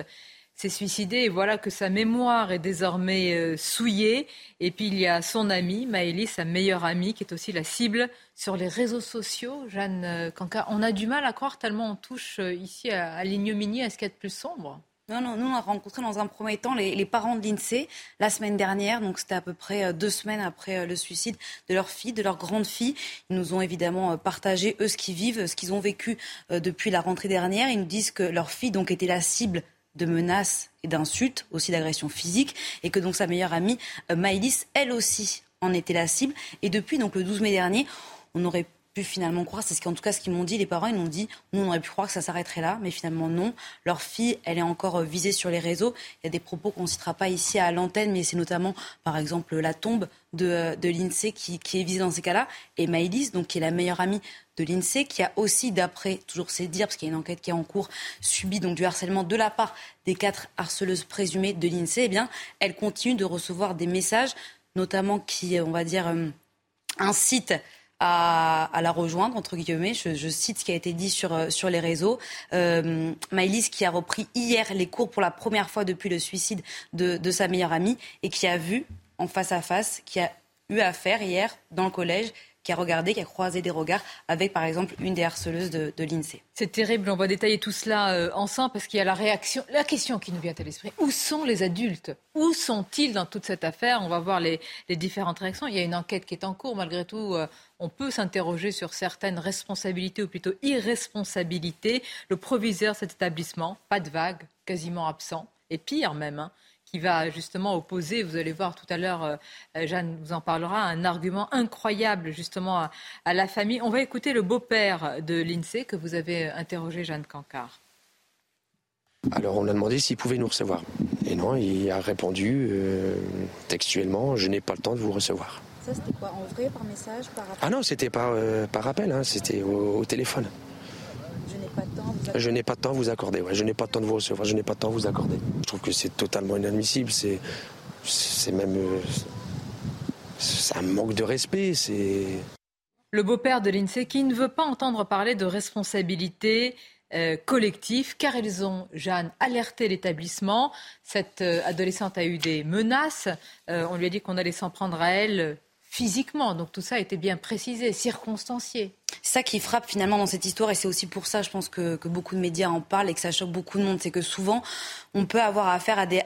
s'est suicidée et voilà que sa mémoire est désormais euh, souillée. Et puis il y a son amie, Maëlys, sa meilleure amie, qui est aussi la cible sur les réseaux sociaux. Jeanne euh, on a du mal à croire tellement on touche euh, ici à l'ignominie, à ce qu'il y a de plus sombre? Non, non, nous on a rencontré dans un premier temps les, parents de l'INSEE la semaine dernière, donc c'était à peu près euh, deux semaines après euh, le suicide de leur fille, de leur grande fille. Ils nous ont évidemment euh, partagé eux ce qu'ils vivent, ce qu'ils ont vécu depuis la rentrée dernière. Ils nous disent que leur fille donc était la cible de menaces et d'insultes, aussi d'agressions physiques, et que donc sa meilleure amie Maïlis, elle aussi, en était la cible. Et depuis donc le 12 mai dernier, on aurait pu finalement croire, c'est ce qu'en tout cas ce qu'ils m'ont dit, les parents, ils m'ont dit, nous on aurait pu croire que ça s'arrêterait là, mais finalement non. Leur fille, elle est encore euh, visée sur les réseaux. Il y a des propos qu'on ne citera pas ici à l'antenne, mais c'est notamment, par exemple, la tombe de, euh, de l'INSEE qui, est visée dans ces cas-là. Et Maïlis, donc qui est la meilleure amie de l'INSEE, qui a aussi, d'après toujours ses dires, parce qu'il y a une enquête qui est en cours, subi donc du harcèlement de la part des quatre harceleuses présumées de l'INSEE, eh bien, elle continue de recevoir des messages, notamment qui, on va dire, euh, incitent à, la rejoindre, entre guillemets. Je, cite ce qui a été dit sur, euh, sur les réseaux. Euh, Maëlys qui a repris hier les cours pour la première fois depuis le suicide de, de sa meilleure amie et qui a vu en face à face, qui a eu affaire hier dans le collège qui a regardé, qui a croisé des regards avec, par exemple, une des harceleuses de, l'INSEE. C'est terrible, on va détailler tout cela euh, ensemble parce qu'il y a la réaction, la question qui nous vient à l'esprit. Où sont les adultes? Où sont-ils dans toute cette affaire? On va voir les, différentes réactions. Il y a une enquête qui est en cours, malgré tout. Euh, on peut s'interroger sur certaines responsabilités ou plutôt irresponsabilités. Le proviseur de cet établissement, pas de vague, quasiment absent, et pire même, hein, qui va justement opposer, vous allez voir tout à l'heure, euh, euh, Jeanne vous en parlera, un argument incroyable justement à, la famille. On va écouter le beau-père de l'INSEE que vous avez interrogé, Jeanne Cancard. Alors on a demandé s'il pouvait nous recevoir. Et non, il a répondu euh, textuellement, je n'ai pas le temps de vous recevoir. Ça c'était quoi En vrai, par message, par appel Ah non, c'était par, par appel, hein, c'était au téléphone. Je n'ai pas de temps à vous accorder. Ouais. Je n'ai pas de temps de vous recevoir. Je n'ai pas de temps à vous accorder. Je trouve que c'est totalement inadmissible. C'est, c'est même, euh, c'est un manque de respect. C'est. Le beau-père de l'INSEE qui ne veut pas entendre parler de responsabilité euh, collective, car ils ont, Jeanne, alerté l'établissement. Cette euh, adolescente a eu des menaces. on lui a dit qu'on allait s'en prendre à elle physiquement. Donc tout ça a été bien précisé, circonstancié. C'est ça qui frappe finalement dans cette histoire et c'est aussi pour ça, je pense, que, beaucoup de médias en parlent et que ça choque beaucoup de monde. C'est que souvent, on peut avoir affaire à des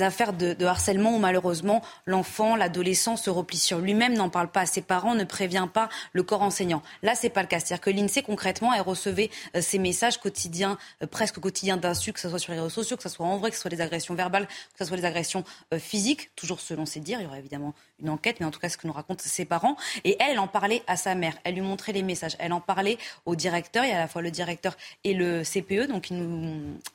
affaires de, harcèlement où malheureusement l'enfant, l'adolescent se replie sur lui-même, n'en parle pas à ses parents, ne prévient pas le corps enseignant. Là, c'est pas le cas. C'est-à-dire que l'INSEE concrètement, elle recevait euh, ces messages quotidiens, euh, presque quotidiens d'insultes, que ce soit sur les réseaux sociaux, que ce soit en vrai, que ce soit des agressions verbales, que ce soit des agressions euh, physiques, toujours selon ses dires. Il y aurait évidemment une enquête, mais en tout cas, ce que nous racontent ses parents. Et elle en parlait à sa mère. Elle lui montrait les messages. Elle en parlait au directeur. Il y a à la fois le directeur et le CPE. Donc,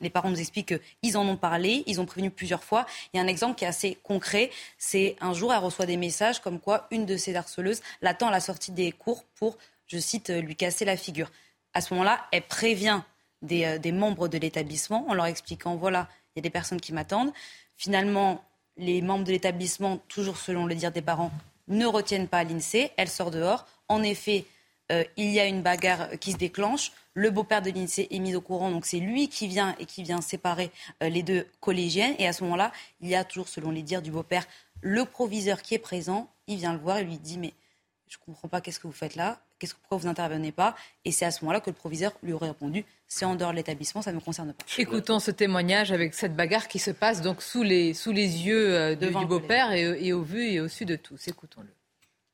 les parents nous expliquent qu'ils en ont parlé. Ils ont prévenu plusieurs fois il y a un exemple qui est assez concret. C'est un jour, elle reçoit des messages comme quoi une de ses harceleuses l'attend à la sortie des cours pour, je cite, lui casser la figure. À ce moment-là, elle prévient des, euh, des membres de l'établissement en leur expliquant voilà, il y a des personnes qui m'attendent. Finalement, les membres de l'établissement, toujours selon le dire des parents, ne retiennent pas l'INSEE. Elle sort dehors. En effet, euh, il y a une bagarre qui se déclenche. Le beau-père de l'INSEE est mis au courant, donc c'est lui qui vient et qui vient séparer euh, les deux collégiennes. Et à ce moment-là, il y a toujours, selon les dires du beau-père, le proviseur qui est présent. Il vient le voir et lui dit Mais je ne comprends pas, qu'est-ce que vous faites là Qu'est-ce que, Pourquoi vous n'intervenez pas Et c'est à ce moment-là que le proviseur lui aurait répondu C'est en dehors de l'établissement, ça ne me concerne pas. Écoutons ce témoignage avec cette bagarre qui se passe donc sous les, sous les yeux euh, du beau-père et, et au vu et au su de tous. Écoutons-le.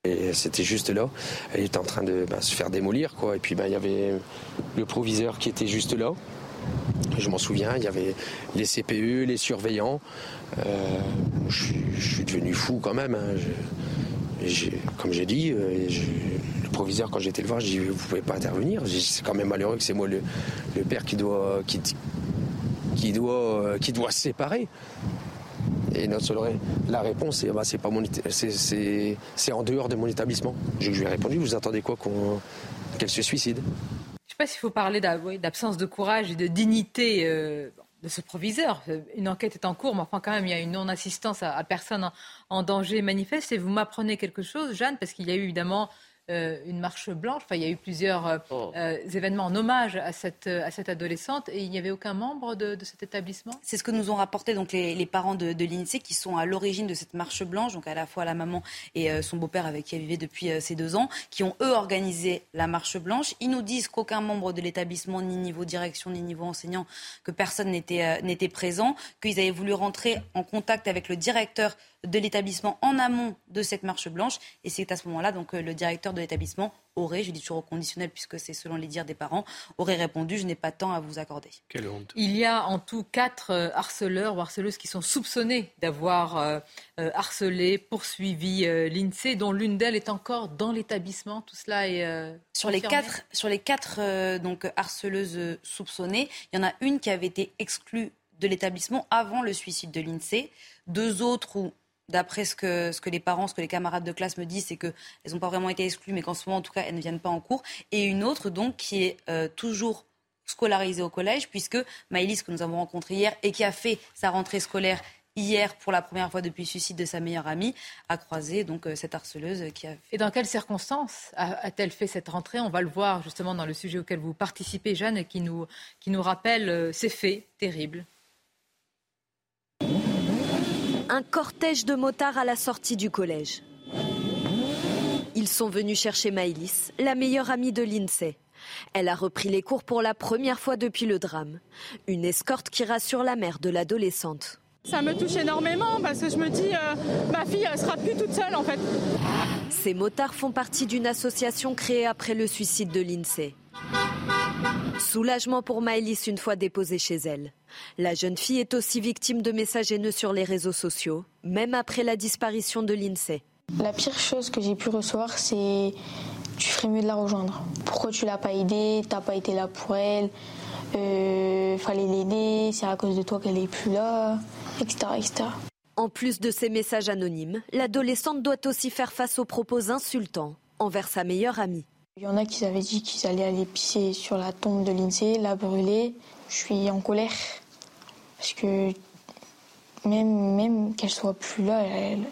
Et c'était juste là. Elle était en train de bah, se faire démolir, quoi. Et puis, bah, il y avait le proviseur qui était juste là. Je m'en souviens, il y avait les CPE, les surveillants. Euh, je, suis devenu fou quand même. Hein. Comme j'ai dit, euh, le proviseur, quand j'étais le voir, je dis Vous pouvez pas intervenir. C'est quand même malheureux que c'est moi le, père qui doit, qui, doit, qui doit se séparer. Et notre la réponse, c'est bah, pas mon, c'est en dehors de mon établissement. Je, lui ai répondu, vous attendez quoi qu'elle se suicide? Je ne sais pas s'il faut parler d'absence de courage et de dignité euh, de ce proviseur. Une enquête est en cours, mais enfin quand même, il y a une non-assistance à, personne en, danger manifeste. Et vous m'apprenez quelque chose, Jeanne, parce qu'il y a eu évidemment euh, une marche blanche. Enfin, il y a eu plusieurs euh, oh. euh, événements en hommage à cette, à cette adolescente et il n'y avait aucun membre de, cet établissement? C'est ce que nous ont rapporté donc les, parents de, de l'INSEE qui sont à l'origine de cette marche blanche, donc à la fois la maman et son beau-père avec qui elle vivait depuis ces deux ans, qui ont eux organisé la marche blanche. Ils nous disent qu'aucun membre de l'établissement, ni niveau direction, ni niveau enseignant, que personne n'était n'était présent, qu'ils avaient voulu rentrer en contact avec le directeur de l'établissement en amont de cette marche blanche. Et c'est à ce moment-là donc le directeur de l'établissement aurait, je dis toujours au conditionnel puisque c'est selon les dires des parents, aurait répondu je n'ai pas de temps à vous accorder. Quelle honte. Il y a en tout quatre euh, harceleurs ou harceleuses qui sont soupçonnés d'avoir euh, euh, harcelé, poursuivi l'INSEE, dont l'une d'elles est encore dans l'établissement. Tout cela est sur les quatre sur les quatre donc harceleuses soupçonnées, il y en a une qui avait été exclue de l'établissement avant le suicide de l'INSEE, deux autres où d'après ce que, ce que les parents, ce que les camarades de classe me disent, c'est qu'elles n'ont pas vraiment été exclues, mais qu'en ce moment, en tout cas, elles ne viennent pas en cours. Et une autre, donc, qui est euh, toujours scolarisée au collège, puisque Maëlys, que nous avons rencontrée hier, et qui a fait sa rentrée scolaire hier pour la première fois depuis le suicide de sa meilleure amie, a croisé donc euh, cette harceleuse qui a... Et dans quelles circonstances a-t-elle fait cette rentrée? On va le voir justement dans le sujet auquel vous participez, Jeanne, qui nous, qui nous rappelle euh, ces faits terribles un cortège de motards à la sortie du collège. Ils sont venus chercher Maïlis, la meilleure amie de l'INSEE. Elle a repris les cours pour la première fois depuis le drame. Une escorte qui rassure la mère de l'adolescente. Ça me touche énormément parce que je me dis, euh, ma fille, elle sera plus toute seule en fait. Ces motards font partie d'une association créée après le suicide de l'INSEE. Soulagement pour Maëlys une fois déposée chez elle. La jeune fille est aussi victime de messages haineux sur les réseaux sociaux, même après la disparition de l'INSEE. La pire chose que j'ai pu recevoir, c'est tu ferais mieux de la rejoindre. Pourquoi tu l'as pas aidée? T'as pas été là pour elle? Euh, Fallait l'aider. C'est à cause de toi qu'elle est plus là, etc., etc. En plus de ces messages anonymes, l'adolescente doit aussi faire face aux propos insultants envers sa meilleure amie. Il y en a qui avaient dit qu'ils allaient aller pisser sur la tombe de l'INSEE, la brûler. Je suis en colère. Parce que même, même qu'elle soit plus là, elle,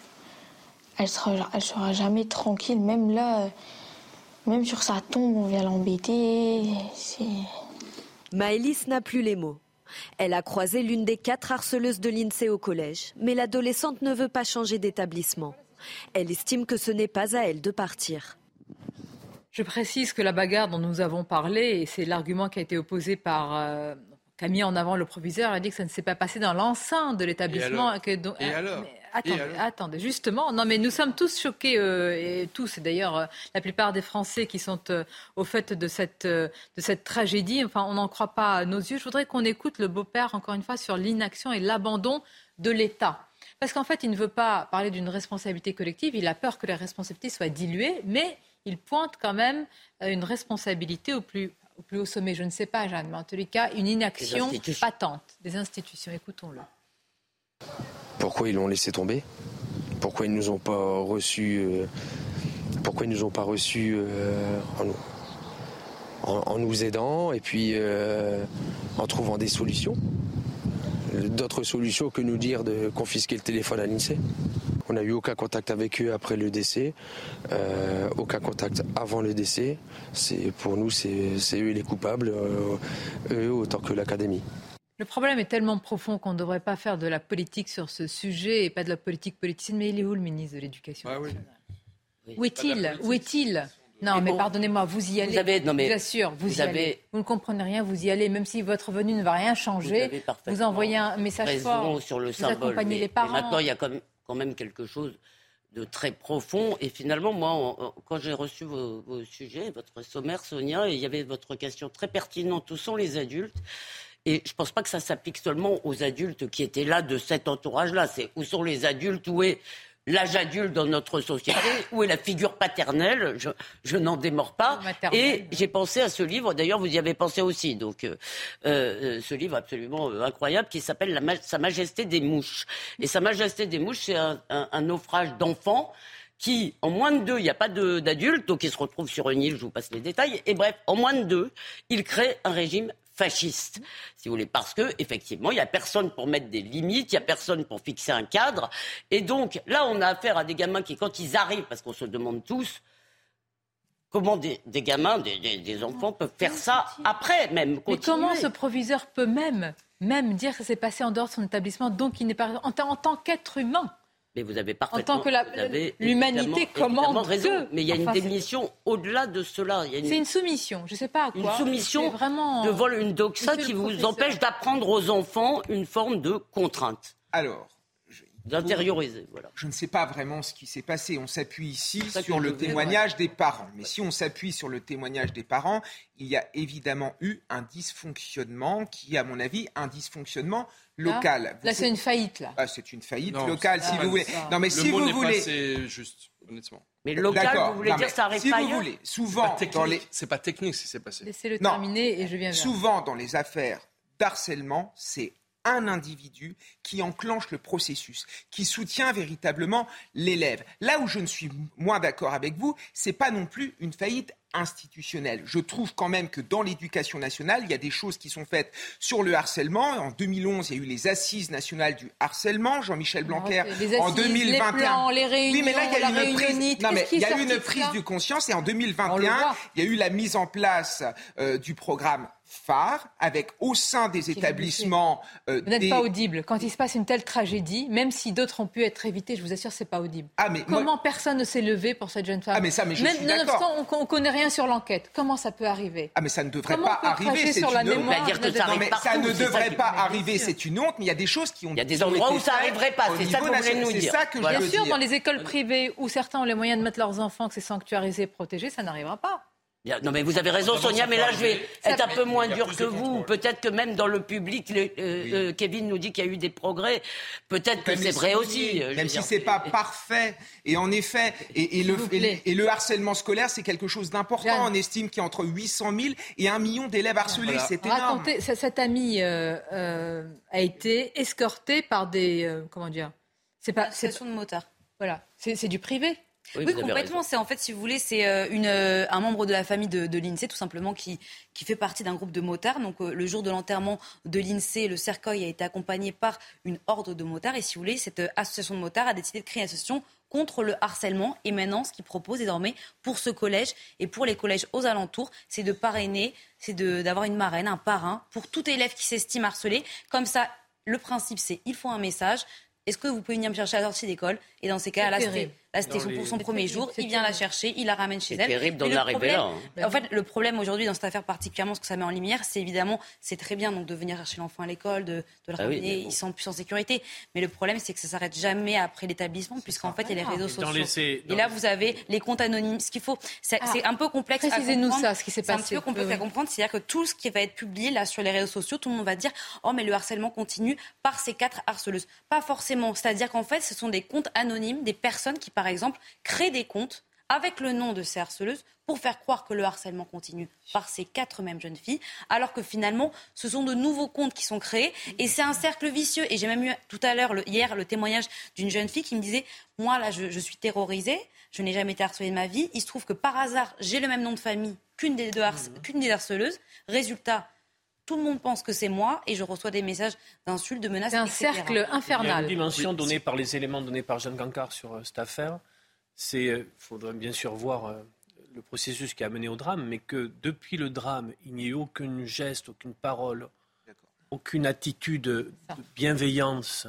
elle, sera, elle sera jamais tranquille. Même là, même sur sa tombe, on vient l'embêter. Maëlys n'a plus les mots. Elle a croisé l'une des quatre harceleuses de l'INSEE au collège, mais l'adolescente ne veut pas changer d'établissement. Elle estime que ce n'est pas à elle de partir. Je précise que la bagarre dont nous avons parlé, et c'est l'argument qui a été opposé par euh, qu'a mis en avant le proviseur, a dit que ça ne s'est pas passé dans l'enceinte de l'établissement. Et alors, et alors? attendez, attendez, justement, non mais nous sommes tous choqués, euh, et tous, et d'ailleurs euh, la plupart des Français qui sont euh, au fait de cette, de cette tragédie, enfin on n'en croit pas à nos yeux. Je voudrais qu'on écoute le beau-père, encore une fois, sur l'inaction et l'abandon de l'État. Parce qu'en fait, il ne veut pas parler d'une responsabilité collective, il a peur que les responsabilités soient diluées, mais il pointe quand même une responsabilité au plus au plus haut sommet, je ne sais pas, Jeanne, mais en tous les cas, une inaction patente. Des institutions. Écoutons-le. Pourquoi ils l'ont laissé tomber? Pourquoi ils nous ont pas reçus euh, Pourquoi ils nous ont pas reçus euh, en, nous aidant et puis euh, en trouvant des solutions? D'autres solutions que nous dire de confisquer le téléphone à l'INSEE? On n'a eu aucun contact avec eux après le décès, euh, aucun contact avant le décès. C'est pour nous, c'est eux les coupables, euh, eux autant que l'académie. Le problème est tellement profond qu'on ne devrait pas faire de la politique sur ce sujet et pas de la politique politicienne. Mais il est où le ministre de l'Éducation ah oui. Où est-il Où est-il non, mais, pardonnez-moi, vous y allez. Vous avez, non, mais Bien sûr, vous, y allez. Vous ne comprenez rien, vous y allez. Même si votre venue ne va rien changer, vous, envoyez un message fort. Sur le vous accompagnez les parents. maintenant, il y a comme quand même quelque chose de très profond. Et finalement, moi, quand j'ai reçu vos, sujets, votre sommaire, Sonia, il y avait votre question très pertinente. Où sont les adultes? Et je ne pense pas que ça s'applique seulement aux adultes qui étaient là de cet entourage-là. C'est où sont les adultes, où est l'âge adulte dans notre société, où est la figure paternelle, je, n'en démords pas. Et j'ai pensé à ce livre, d'ailleurs vous y avez pensé aussi, donc euh, euh, ce livre absolument euh, incroyable qui s'appelle Sa Majesté des mouches. Et Sa Majesté des mouches, c'est un, un naufrage d'enfants qui, en moins de deux, il n'y a pas d'adultes, donc ils se retrouvent sur une île, je vous passe les détails, et bref, en moins de deux, il crée un régime fasciste, si vous voulez, parce que effectivement, il n'y a personne pour mettre des limites, il n'y a personne pour fixer un cadre, et donc là, on a affaire à des gamins qui, quand ils arrivent, parce qu'on se demande tous, Comment des, gamins, des, enfants peuvent faire ça après même Mais comment ce proviseur peut même, même dire que ça s'est passé en dehors de son établissement, donc il n'est pas en tant qu'être humain mais vous avez parfaitement. En tant que l'humanité commande raison. Mais il y a une démission au-delà de cela. C'est une soumission. Je ne sais pas à quoi. Une soumission vraiment... devant une doxa qui vous empêche d'apprendre aux enfants une forme de contrainte. Alors, d'intérioriser. Voilà. Je ne sais pas vraiment ce qui s'est passé. On s'appuie ici sur le témoignage des parents. Mais si on s'appuie sur le témoignage des parents, il y a évidemment eu un dysfonctionnement qui, à mon avis, un dysfonctionnement local. Là, c'est une faillite, là. Ah, c'est une faillite locale, si vous voulez. Non, mais si vous voulez. C'est juste, honnêtement. Mais local, vous voulez dire ça arrive si pas vous voulez, souvent dans les c'est pas technique ce qui s'est passé. Laissez-le terminer et je viens vers Souvent dans les affaires d'harcèlement, c'est un individu qui enclenche le processus, qui soutient véritablement l'élève. Là où je ne suis moins d'accord avec vous, c'est pas non plus une faillite institutionnelle. Je trouve quand même que dans l'éducation nationale, il y a des choses qui sont faites sur le harcèlement. En 2011, il y a eu les assises nationales du harcèlement. Jean-Michel Blanquer, en 2021. Les réunions, oui, mais là, il y a eu une prise, non, mais il y a eu une prise du conscience et en 2021, il y a eu la mise en place euh, du programme phare avec au sein des établissements. Euh, vous n'êtes pas audible. Quand il se passe une telle tragédie, même si d'autres ont pu être évités, je vous assure, c'est pas audible. Ah, mais Comment personne ne s'est levé pour cette jeune femme Ah, mais ça, mais je même, suis Nonobstant, on, ne connaît rien sur l'enquête. Comment ça peut arriver Ah, mais ça ne devrait pas arriver. C'est une honte. ça, mais ça ne devrait pas arriver. C'est une honte. Mais il y a des choses qui ont. Il y a des endroits où ça n'arriverait pas. C'est ça que vous nous dire. Bien sûr, dans les écoles privées où certains ont les moyens de mettre leurs enfants, que c'est sanctuarisé, protégé, ça n'arrivera pas. Non mais vous avez raison Sonia, mais là je vais être un peu moins dur que vous. Peut-être que même dans le public, euh, euh, Kevin nous dit qu'il y a eu des progrès. Peut-être que c'est vrai aussi. Même si c'est pas parfait. Et en effet, et, le, et, le, harcèlement scolaire, c'est quelque chose d'important. On estime qu'il y a entre 800 000 et 1 million d'élèves harcelés. C'est énorme. cet ami euh, a été escorté par des comment dire C'est pas association de motards. Voilà, c'est du privé. Oui, complètement. C'est en fait, si vous voulez, c'est euh, euh, un membre de la famille de, de l'INSEE, tout simplement, qui, qui fait partie d'un groupe de motards. Donc, euh, le jour de l'enterrement de l'INSEE, le cercueil a été accompagné par une horde de motards. Et si vous voulez, cette association de motards a décidé de créer une association contre le harcèlement. Et maintenant, ce qu'il propose désormais pour ce collège et pour les collèges aux alentours, c'est de parrainer, c'est d'avoir une marraine, un parrain pour tout élève qui s'estime harcelé. Comme ça, le principe, c'est il faut un message. Est-ce que vous pouvez venir me chercher à la sortie d'école? Et dans ces cas-là, Là, c'était pour son premier jour. Il vient la chercher, il la ramène chez elle. terrible d'en arriver là. hein. En fait, le problème aujourd'hui dans cette affaire particulièrement, ce que ça met en lumière, c'est évidemment, c'est très bien donc de venir chercher l'enfant à l'école, de, de le Ah oui, ramener, bon. ils sont plus en sécurité. Mais le problème, c'est que ça s'arrête jamais après l'établissement, puisqu'en fait, il y a les réseaux sociaux. les- c'est- Et là, vous avez les comptes anonymes. Ce qu'il faut, c'est Ah, c'est un peu complexe. précisez-nous ça, ce qui s'est C'est un passé. petit peu complexe Oui, à oui. comprendre. C'est-à-dire que tout ce qui va être publié là sur les réseaux sociaux, tout le monde va dire Oh, mais le harcèlement continue par ces quatre harceleuses. Pas forcément. C'est-à-dire qu'en fait, ce sont des comptes anonymes, des personnes qui, par exemple, créent des comptes avec le nom de ces harceleuses pour faire croire que le harcèlement continue par ces quatre mêmes jeunes filles, alors que finalement, ce sont de nouveaux comptes qui sont créés et c'est un cercle vicieux. Et j'ai même eu tout à l'heure, hier, le témoignage d'une jeune fille qui me disait Moi, là, je, je suis terrorisée, je n'ai jamais été harcelée de ma vie. Il se trouve que par hasard, j'ai le même nom de famille qu'une des, deux harce- qu'une des harceleuses. Résultat, tout le monde pense que c'est moi et je reçois des messages d'insultes, de menaces. C'est un etc. cercle Il y a infernal. une dimension donnée par les éléments donnés par Jeanne Cancard sur euh, cette affaire. C'est, il faudrait bien sûr voir euh, le processus qui a mené au drame, mais que depuis le drame, il n'y ait eu aucun geste, aucune parole, aucune attitude de bienveillance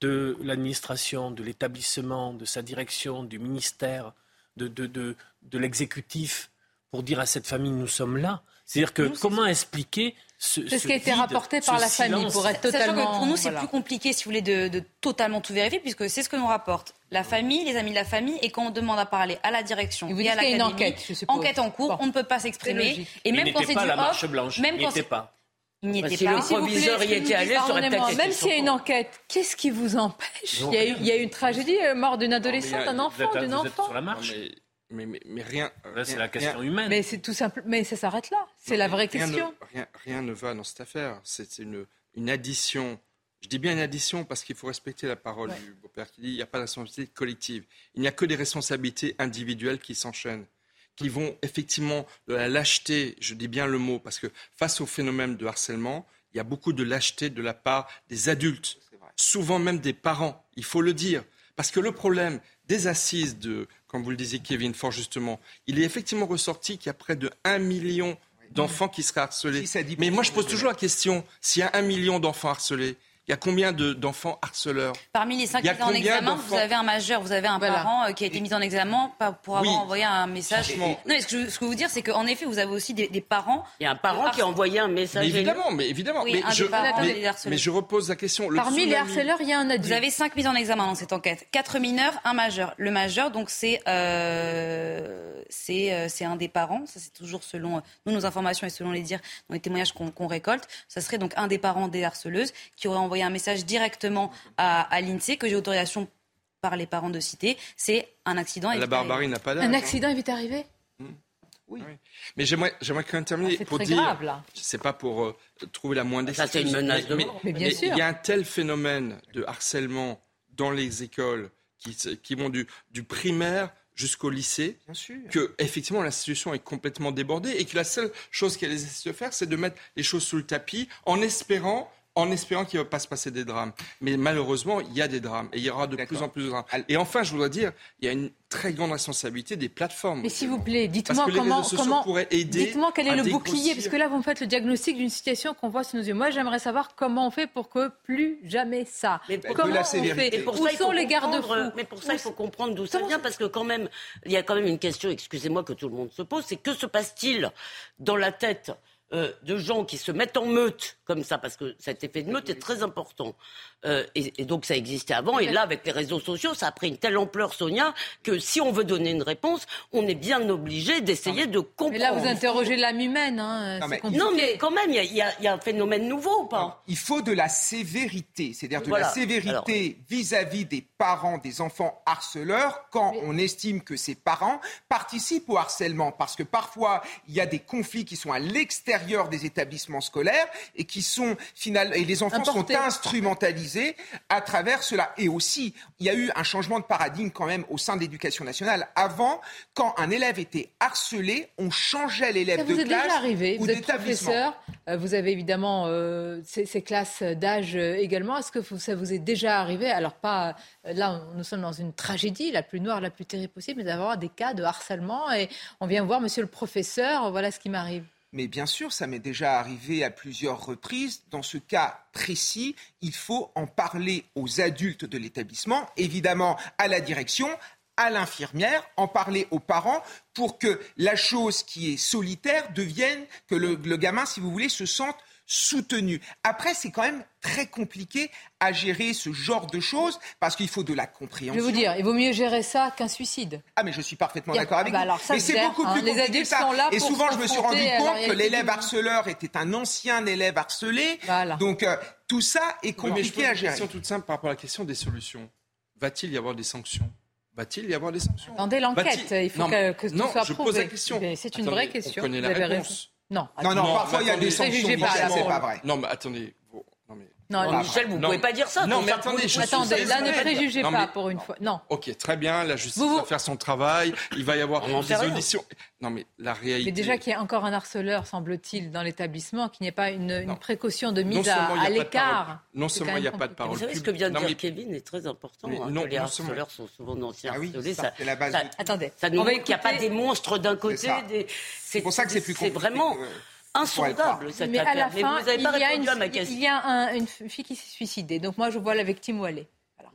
de l'administration, de l'établissement, de sa direction, du ministère, de, de, de, de l'exécutif, pour dire à cette famille nous sommes là. C'est-à-dire que comment expliquer ce, qui a été vide, rapporté par la famille, silence pour être Sachant totalement. que pour nous, c'est voilà. plus compliqué, si vous voulez, de, de totalement tout vérifier, puisque c'est ce que nous rapporte la famille, les amis de la famille, et quand on demande à parler à la direction Et vous et dites à qu'il y a une enquête, en cours, Bon. on ne peut pas s'exprimer. Et Il même quand c'est pas du la off, marche blanche. même Il quand n'était c'est- pas. il n'y Bah, était si le pas. S'il vous plaît, proviseur y était allé, Même s'il y a une enquête, qu'est-ce qui vous empêche Non, il y, a eu, rien. il y a eu une tragédie, euh, mort d'une adolescente, Non, mais il y a- un Vous enfant, d'une vous êtes enfant. sur la Non, marche. Mais, mais, rien. Là, c'est rien- la question rien- humaine. Mais c'est tout simple. Mais ça s'arrête là. C'est la vraie rien ne- question. rien, rien ne va dans cette affaire. C'est c'est une, une addition. Je dis bien une addition parce qu'il faut respecter la parole Ouais. du beau-père qui dit il n'y a pas de responsabilité collective. Il n'y a que des responsabilités individuelles qui s'enchaînent, qui vont effectivement de la lâcheté, je dis bien le mot, parce que face au phénomène de harcèlement, il y a beaucoup de lâcheté de la part des adultes, souvent même des parents, il faut le dire. Parce que le problème des assises de, comme vous le disiez Kevin fort justement, il est effectivement ressorti qu'il y a près de 1 million d'enfants qui seraient harcelés. Mais moi je pose toujours la question, s'il y a un million d'enfants harcelés, il y a combien de- d'enfants harceleurs? Parmi les cinq mis en examen, vous avez un majeur, vous avez un Voilà. parent euh, qui a été mis en examen pour avoir Oui. envoyé un message. Non, mais ce que je, ce que je veux vous dire, c'est qu'en effet, vous avez aussi des, des parents. Il y a un parent qui a envoyé un message. Mais évidemment, mais évidemment. Oui, mais, un je, des parents mais- mais je repose la question. Le Parmi les harceleurs, il y a un adulte. Vous avez cinq mises en examen dans cette enquête. Quatre mineurs, un majeur. Le majeur, donc, c'est euh, c'est euh, c'est un des parents. Ça, c'est toujours selon euh, nous, nos informations et selon les dires, dans les témoignages qu'on qu'on récolte. Ça serait donc un des parents des harceleuses qui aurait envoyé un message directement à, à l'INSEE que j'ai autorisation par les parents de citer. C'est un accident. La barbarie n'a pas d'âge. Un hein. accident est vite arrivé. Oui. Mais j'aimerais, j'aimerais quand même terminer Ah, c'est pour très dire, grave, là. c'est pas pour euh, trouver la moindre Ça, c'est une menace de mais, mort. Mais bien sûr. Il y a un tel phénomène de harcèlement dans les écoles qui, qui vont du, du primaire jusqu'au lycée, Bien sûr. que effectivement l'institution est complètement débordée et que la seule chose qu'elle essaie de faire, c'est de mettre les choses sous le tapis en espérant en espérant qu'il ne va pas se passer des drames. Mais malheureusement, il y a des drames et il y aura de plus en plus de drames. Et enfin, je voudrais dire, il y a une très grande responsabilité des plateformes. Mais s'il vous plaît, dites-moi comment, comment, pourraient aider dites-moi quel est le dégrossir- bouclier, parce que là vous me faites le diagnostic d'une situation qu'on voit sous nos yeux. Moi, j'aimerais savoir comment on fait pour que plus jamais ça. Mais pour- comment la on sévérité. fait Et pour Où ça, sont les garde-fous Mais pour ça, il faut comprendre d'où ça vient, parce que quand même, il y a quand même une question, excusez-moi, que tout le monde se pose, c'est que se passe-t-il dans la tête euh, de gens qui se mettent en meute comme ça, parce que cet effet de meute est très important. Euh, et, et donc ça existait avant, et là, avec les réseaux sociaux, ça a pris une telle ampleur, Sonia, que si on veut donner une réponse, on est bien obligé d'essayer de comprendre. Mais là, vous interrogez l'âme humaine. Hein, Non, mais- compliqué. Non, mais quand même, il y a- y, y un phénomène nouveau ou pas? Il faut de la sévérité, c'est-à-dire de Voilà. la sévérité vis-à-vis des parents des enfants harceleurs quand on estime que ces parents participent au harcèlement. Parce que parfois, il y a des conflits qui sont à l'extérieur des établissements scolaires et qui sont final... et les enfants sont instrumentalisés à travers cela. Et aussi, il y a eu un changement de paradigme quand même au sein de l'éducation nationale. Avant, quand un élève était harcelé, on changeait l'élève de vous est classe déjà arrivé ou Vous êtes d'établissement. professeur, euh, vous avez évidemment euh, ces, ces classes d'âge euh, également. Est-ce que vous- ça vous est déjà arrivé Alors pas là, nous sommes dans une tragédie la plus noire, la plus terrible possible, mais d'avoir des cas de harcèlement et on vient voir Monsieur le professeur, voilà ce qui m'arrive. Mais bien sûr, ça m'est déjà arrivé à plusieurs reprises. Dans ce cas précis, il faut en parler aux adultes de l'établissement, évidemment à la direction, à l'infirmière, en parler aux parents pour que la chose qui est solitaire devienne, que le, le gamin, si vous voulez, se sente soutenu. Après, c'est quand même très compliqué à gérer ce genre de choses parce qu'il faut de la compréhension. Je vais vous dire, il vaut mieux gérer ça qu'un suicide. Ah, mais je suis parfaitement d'accord avec bah vous. alors ça mais c'est beaucoup hein. plus Les compliqué que ça. sont là Et pour souvent, je me suis rendu compte que l'élève harceleur était un ancien élève harcelé. Donc, euh, tout ça est Oui, mais je compliqué pose à une gérer. question toute simple par rapport à la question des solutions. Va-t-il y avoir des sanctions? Va-t-il y avoir des sanctions? Attendez l'enquête, il faut Non, que, que tout non, soit je prouvé. pose la question. C'est une Attendez, vraie on question. connaît Vous la avez réponse. raison. Non, Non, non, parfois, il y a des sanctions. Michel, c'est pas vrai. Non, mais attendez. Vous- Non, Voilà. Michel, vous ne pouvez pas dire ça. Non, mais attendez, je suis Attendez, là, ne préjugez Non, pas mais- pour une fois. Non. Ok, très bien, la justice Vous, vous- va faire son travail, il va y avoir des auditions. Non, mais la réalité... Mais déjà qu'il y a encore un harceleur, semble-t-il, dans l'établissement, qu'il n'y ait pas une, une précaution de mise à, seulement il y a à pas de l'écart. non c'est seulement il n'y a pas de parole Vous savez ce que vient de dire mais- Kevin est très important. Hein, non, que les harceleurs sont souvent d'anciens Ah oui, harcelés. ça, c'est la base Attendez, ça nous montre qu'il n'y a pas des monstres d'un côté. C'est pour ça que c'est plus C'est compliqué. vraiment que- insondable cette Mais à la affaire. Mais fin, vous n'avez il pas y a, répondu une, à ma il question. y a un- une fille qui s'est suicidée. Donc moi, je vois la victime où elle est.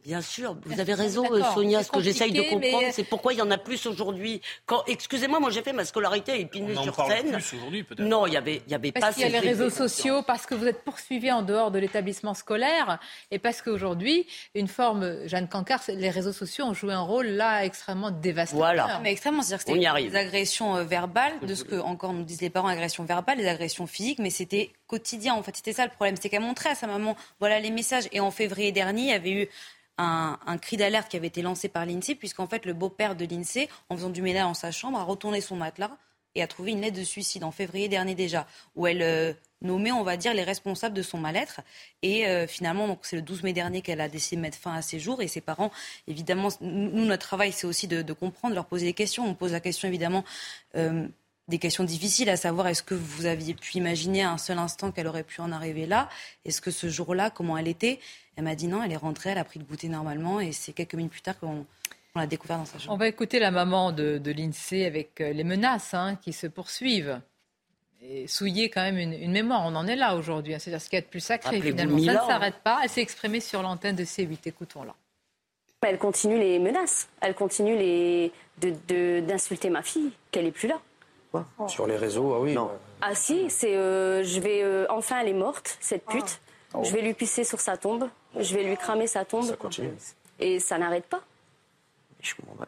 Bien sûr, vous avez raison, Sonia. c'est Ce que j'essaye de comprendre, mais- c'est pourquoi il y en a plus aujourd'hui. Quand, excusez-moi, moi j'ai fait ma scolarité à Épinay-sur-Seine. plus aujourd'hui, peut-être. Non, il y avait, il y avait pas. Parce qu'il y a les réseaux sociaux, parce que vous êtes poursuivi en dehors de l'établissement scolaire, et parce qu'aujourd'hui, une forme, Jeanne Cancard, c'est- les réseaux sociaux ont joué un rôle là extrêmement dévastateur. Voilà. Mais extrêmement, c'est-à-dire que On y c'était arrive. des agressions euh, verbales, de ce que encore nous disent les parents, agressions verbales, des agressions physiques, mais c'était quotidien. En fait, c'était ça le problème, c'était qu'elle montrait à sa maman, voilà les messages. Et en février dernier, il y avait eu un, cri d'alerte qui avait été lancé par l'INSEE, puisqu'en fait, le beau-père de l'INSEE, en faisant du ménage dans sa chambre, a retourné son matelas et a trouvé une lettre de suicide en février dernier déjà, où elle euh, nommait, on va dire, les responsables de son mal-être. Et euh, finalement, donc c'est le 12 mai dernier qu'elle a décidé de mettre fin à ses jours. Et ses parents, évidemment, nous, notre travail, c'est aussi de, de comprendre, leur poser des questions. On pose la question, évidemment, euh, des questions difficiles, à savoir est-ce que vous aviez pu imaginer à un seul instant qu'elle aurait pu en arriver là? Est-ce que ce jour-là, comment elle était? Elle m'a dit non, elle est rentrée, elle a pris le goûter normalement, et c'est quelques minutes plus tard qu'on on l'a découvert dans sa chambre. On va écouter la maman de, de l'INSEE avec euh, les menaces hein, qui se poursuivent. Et souiller quand même une, une mémoire. On en est là aujourd'hui. hein. C'est-à-dire ce qu'il y a de plus sacré finalement. Ça ne Milan. s'arrête pas. Elle s'est exprimée sur l'antenne de C8. Écoutons-la. Elle continue les menaces. Elle continue les... de- de- d'insulter ma fille, qu'elle est plus là. Sur les réseaux, ah oui. Ah si, c'est euh, je vais euh, enfin elle est morte cette pute. Je vais lui pisser sur sa tombe. Je vais lui cramer sa tombe. Ça continue. Et ça n'arrête pas.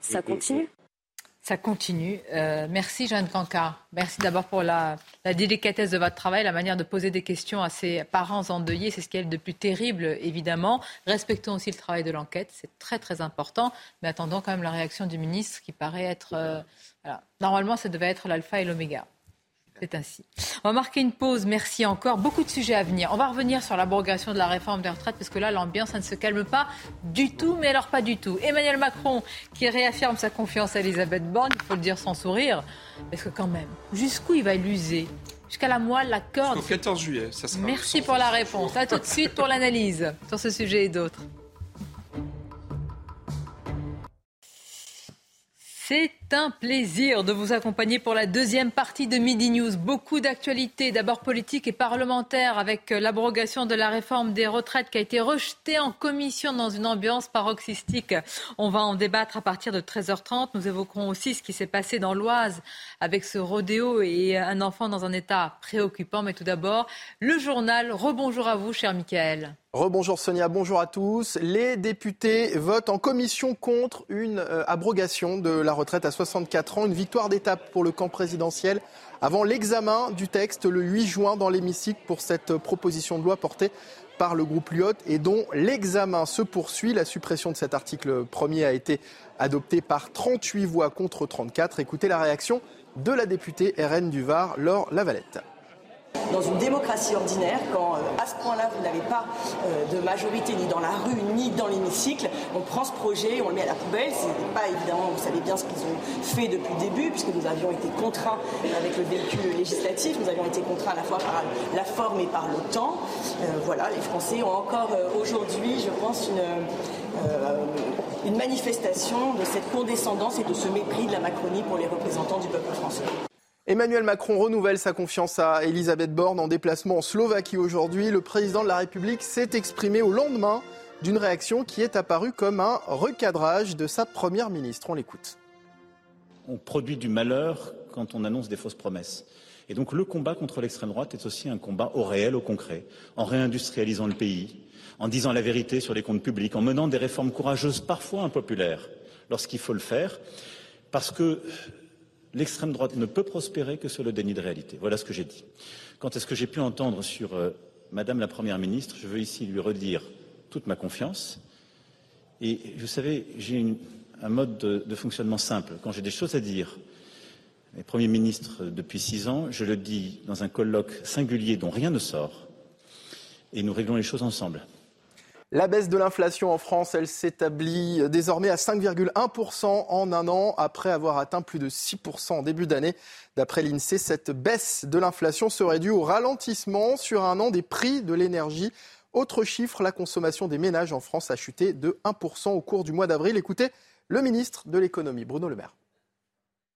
Ça continue. Ça continue. Euh, merci Jeanne Cancard. Merci d'abord pour la, délicatesse de votre travail, la manière de poser des questions à ses parents endeuillés. C'est ce qu'il y a de plus terrible, évidemment. Respectons aussi le travail de l'enquête. C'est très très important. Mais attendons quand même la réaction du ministre qui paraît être... euh. Normalement, ça devait être l'alpha et l'oméga. C'est ainsi. On va marquer une pause. Merci encore. Beaucoup de sujets à venir. On va revenir sur l'abrogation de la réforme des retraites parce que là, l'ambiance, ça ne se calme pas du tout. Mais alors, pas du tout. Emmanuel Macron qui réaffirme sa confiance à Elisabeth Borne, il faut le dire sans sourire. Parce que quand même, jusqu'où il va l'user? Jusqu'à la moelle, la corde? Au 14 juillet, ça sera... Merci pour la réponse. À tout de suite pour l'analyse sur ce sujet et d'autres. C'est un plaisir de vous accompagner pour la deuxième partie de Midi News. Beaucoup d'actualités, d'abord politiques et parlementaires, avec l'abrogation de la réforme des retraites qui a été rejetée en commission dans une ambiance paroxystique. On va en débattre à partir de 13h30. Nous évoquerons aussi ce qui s'est passé dans l'Oise avec ce rodéo et un enfant dans un état préoccupant. Mais tout d'abord, le journal. Rebonjour à vous, cher Michael. Rebonjour Sonia, bonjour à tous. Les députés votent en commission contre une euh, abrogation de la retraite à 64 ans, une victoire d'étape pour le camp présidentiel avant l'examen du texte le 8 juin dans l'hémicycle pour cette proposition de loi portée par le groupe Lyot et dont l'examen se poursuit. La suppression de cet article premier a été adoptée par 38 voix contre 34. Écoutez la réaction de la députée RN du Var, Laure Lavalette. Dans une démocratie ordinaire, quand euh, à ce point-là vous n'avez pas euh, de majorité ni dans la rue ni dans l'hémicycle, on prend ce projet, on le met à la poubelle. C'est pas évidemment, vous savez bien ce qu'ils ont fait depuis le début, puisque nous avions été contraints avec le véhicule législatif, nous avions été contraints à la fois par la forme et par le temps. Euh, voilà, les Français ont encore aujourd'hui, je pense, une, une manifestation de cette condescendance et de ce mépris de la Macronie pour les représentants du peuple français. Emmanuel Macron renouvelle sa confiance à Elisabeth Borne en déplacement en Slovaquie aujourd'hui. Le président de la République s'est exprimé au lendemain d'une réaction qui est apparue comme un recadrage de sa première ministre. On l'écoute. On produit du malheur quand on annonce des fausses promesses. Et donc le combat contre l'extrême droite est aussi un combat au réel, au concret, en réindustrialisant le pays, en disant la vérité sur les comptes publics, en menant des réformes courageuses, parfois impopulaires, lorsqu'il faut le faire, parce que l'extrême droite ne peut prospérer que sur le déni de réalité. Voilà ce que j'ai dit. Quant à ce que j'ai pu entendre sur euh, Madame la Première ministre, je veux ici lui redire toute ma confiance. Et vous savez, j'ai un mode de, fonctionnement simple. Quand j'ai des choses à dire, les Premier ministre depuis six ans, je le dis dans un colloque singulier dont rien ne sort, et nous réglons les choses ensemble. La baisse de l'inflation en France, elle s'établit désormais à 5,1% en un an après avoir atteint plus de 6% en début d'année. D'après l'INSEE, cette baisse de l'inflation serait due au ralentissement sur un an des prix de l'énergie. Autre chiffre, la consommation des ménages en France a chuté de 1% au cours du mois d'avril. Écoutez le ministre de l'économie, Bruno Le Maire.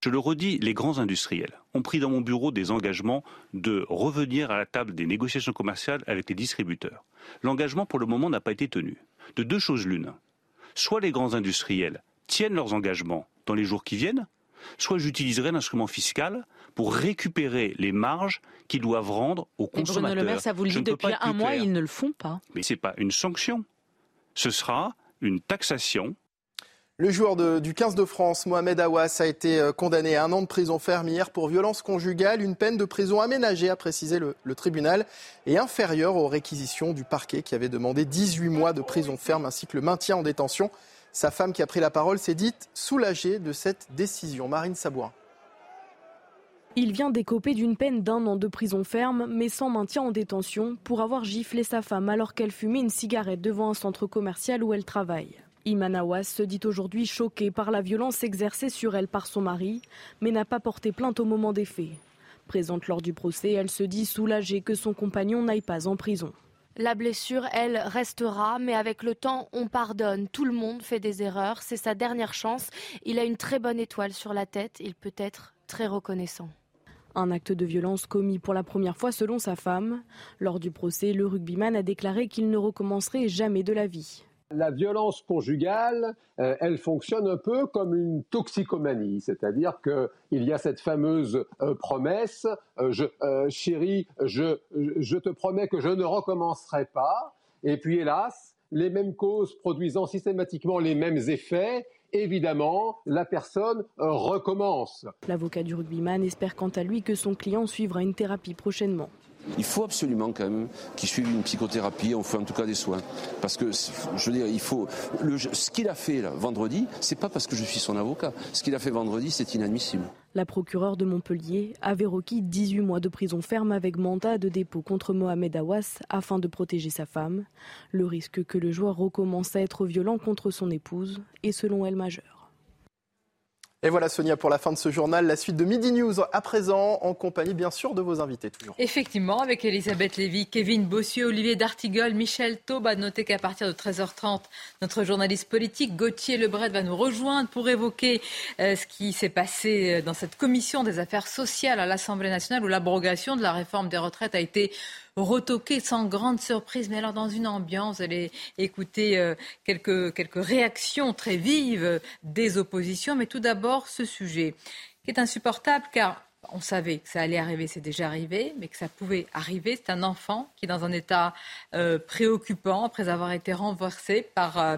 Je le redis, les grands industriels ont pris dans mon bureau des engagements de revenir à la table des négociations commerciales avec les distributeurs. L'engagement, pour le moment, n'a pas été tenu. De deux choses l'une. Soit les grands industriels tiennent leurs engagements dans les jours qui viennent, soit j'utiliserai l'instrument fiscal pour récupérer les marges qu'ils doivent rendre aux consommateurs. Bruno Le Maire, ça vous le dit depuis un mois, ils ne le font pas. Mais ce n'est pas une sanction. Ce sera une taxation le joueur du 15 de France, Mohamed Awas, a été euh, condamné à un an de prison ferme hier pour violence conjugale. Une peine de prison aménagée, a précisé le, le, tribunal, et inférieure aux réquisitions du parquet qui avait demandé 18 mois de prison ferme ainsi que le maintien en détention. Sa femme qui a pris la parole s'est dite soulagée de cette décision. Marine Sabourin. Il vient d'écoper d'une peine d'un an de prison ferme, mais sans maintien en détention, pour avoir giflé sa femme alors qu'elle fumait une cigarette devant un centre commercial où elle travaille. Iman Awas se dit aujourd'hui choquée par la violence exercée sur elle par son mari, mais n'a pas porté plainte au moment des faits. Présente lors du procès, elle se dit soulagée que son compagnon n'aille pas en prison. La blessure, elle, restera, mais avec le temps, on pardonne. Tout le monde fait des erreurs, c'est sa dernière chance. Il a une très bonne étoile sur la tête, il peut être très reconnaissant. Un acte de violence commis pour la première fois selon sa femme. Lors du procès, le rugbyman a déclaré qu'il ne recommencerait jamais de la vie. La violence conjugale, euh, elle fonctionne un peu comme une toxicomanie, c'est-à-dire qu'il y a cette fameuse euh, promesse, euh, chérie, je, je te promets que je ne recommencerai pas, et puis hélas, les mêmes causes produisant systématiquement les mêmes effets, évidemment, la personne recommence. L'avocat du rugbyman espère quant à lui que son client suivra une thérapie prochainement. Il faut absolument quand même qu'il suive une psychothérapie, on fait en tout cas des soins. Parce que, je veux dire, il faut. Ce qu'il a fait là, vendredi, c'est pas parce que je suis son avocat. Ce qu'il a fait vendredi, c'est inadmissible. La procureure de Montpellier avait requis 18 mois de prison ferme avec mandat de dépôt contre Mohamed Awas afin de protéger sa femme. Le risque que le joueur recommence à être violent contre son épouse est selon elle majeur. Et voilà Sonia pour la fin de ce journal. La suite de Midi News à présent, en compagnie bien sûr de vos invités toujours. Effectivement, avec Elisabeth Lévy, Kevin Bossieux, Olivier D'Artigol, Michel Taube. À noter qu'à partir de 13h30, notre journaliste politique Gauthier Lebret va nous rejoindre pour évoquer euh, ce qui s'est passé euh, dans cette commission des affaires sociales à l'Assemblée nationale où l'abrogation de la réforme des retraites a été retoqué sans grande surprise. Mais alors, dans une ambiance, vous écouter euh, quelques, réactions très vives des oppositions. Mais tout d'abord, ce sujet qui est insupportable car on savait que ça allait arriver, c'est déjà arrivé, mais que ça pouvait arriver. C'est un enfant qui est dans un état euh, préoccupant après avoir été renversé par, euh,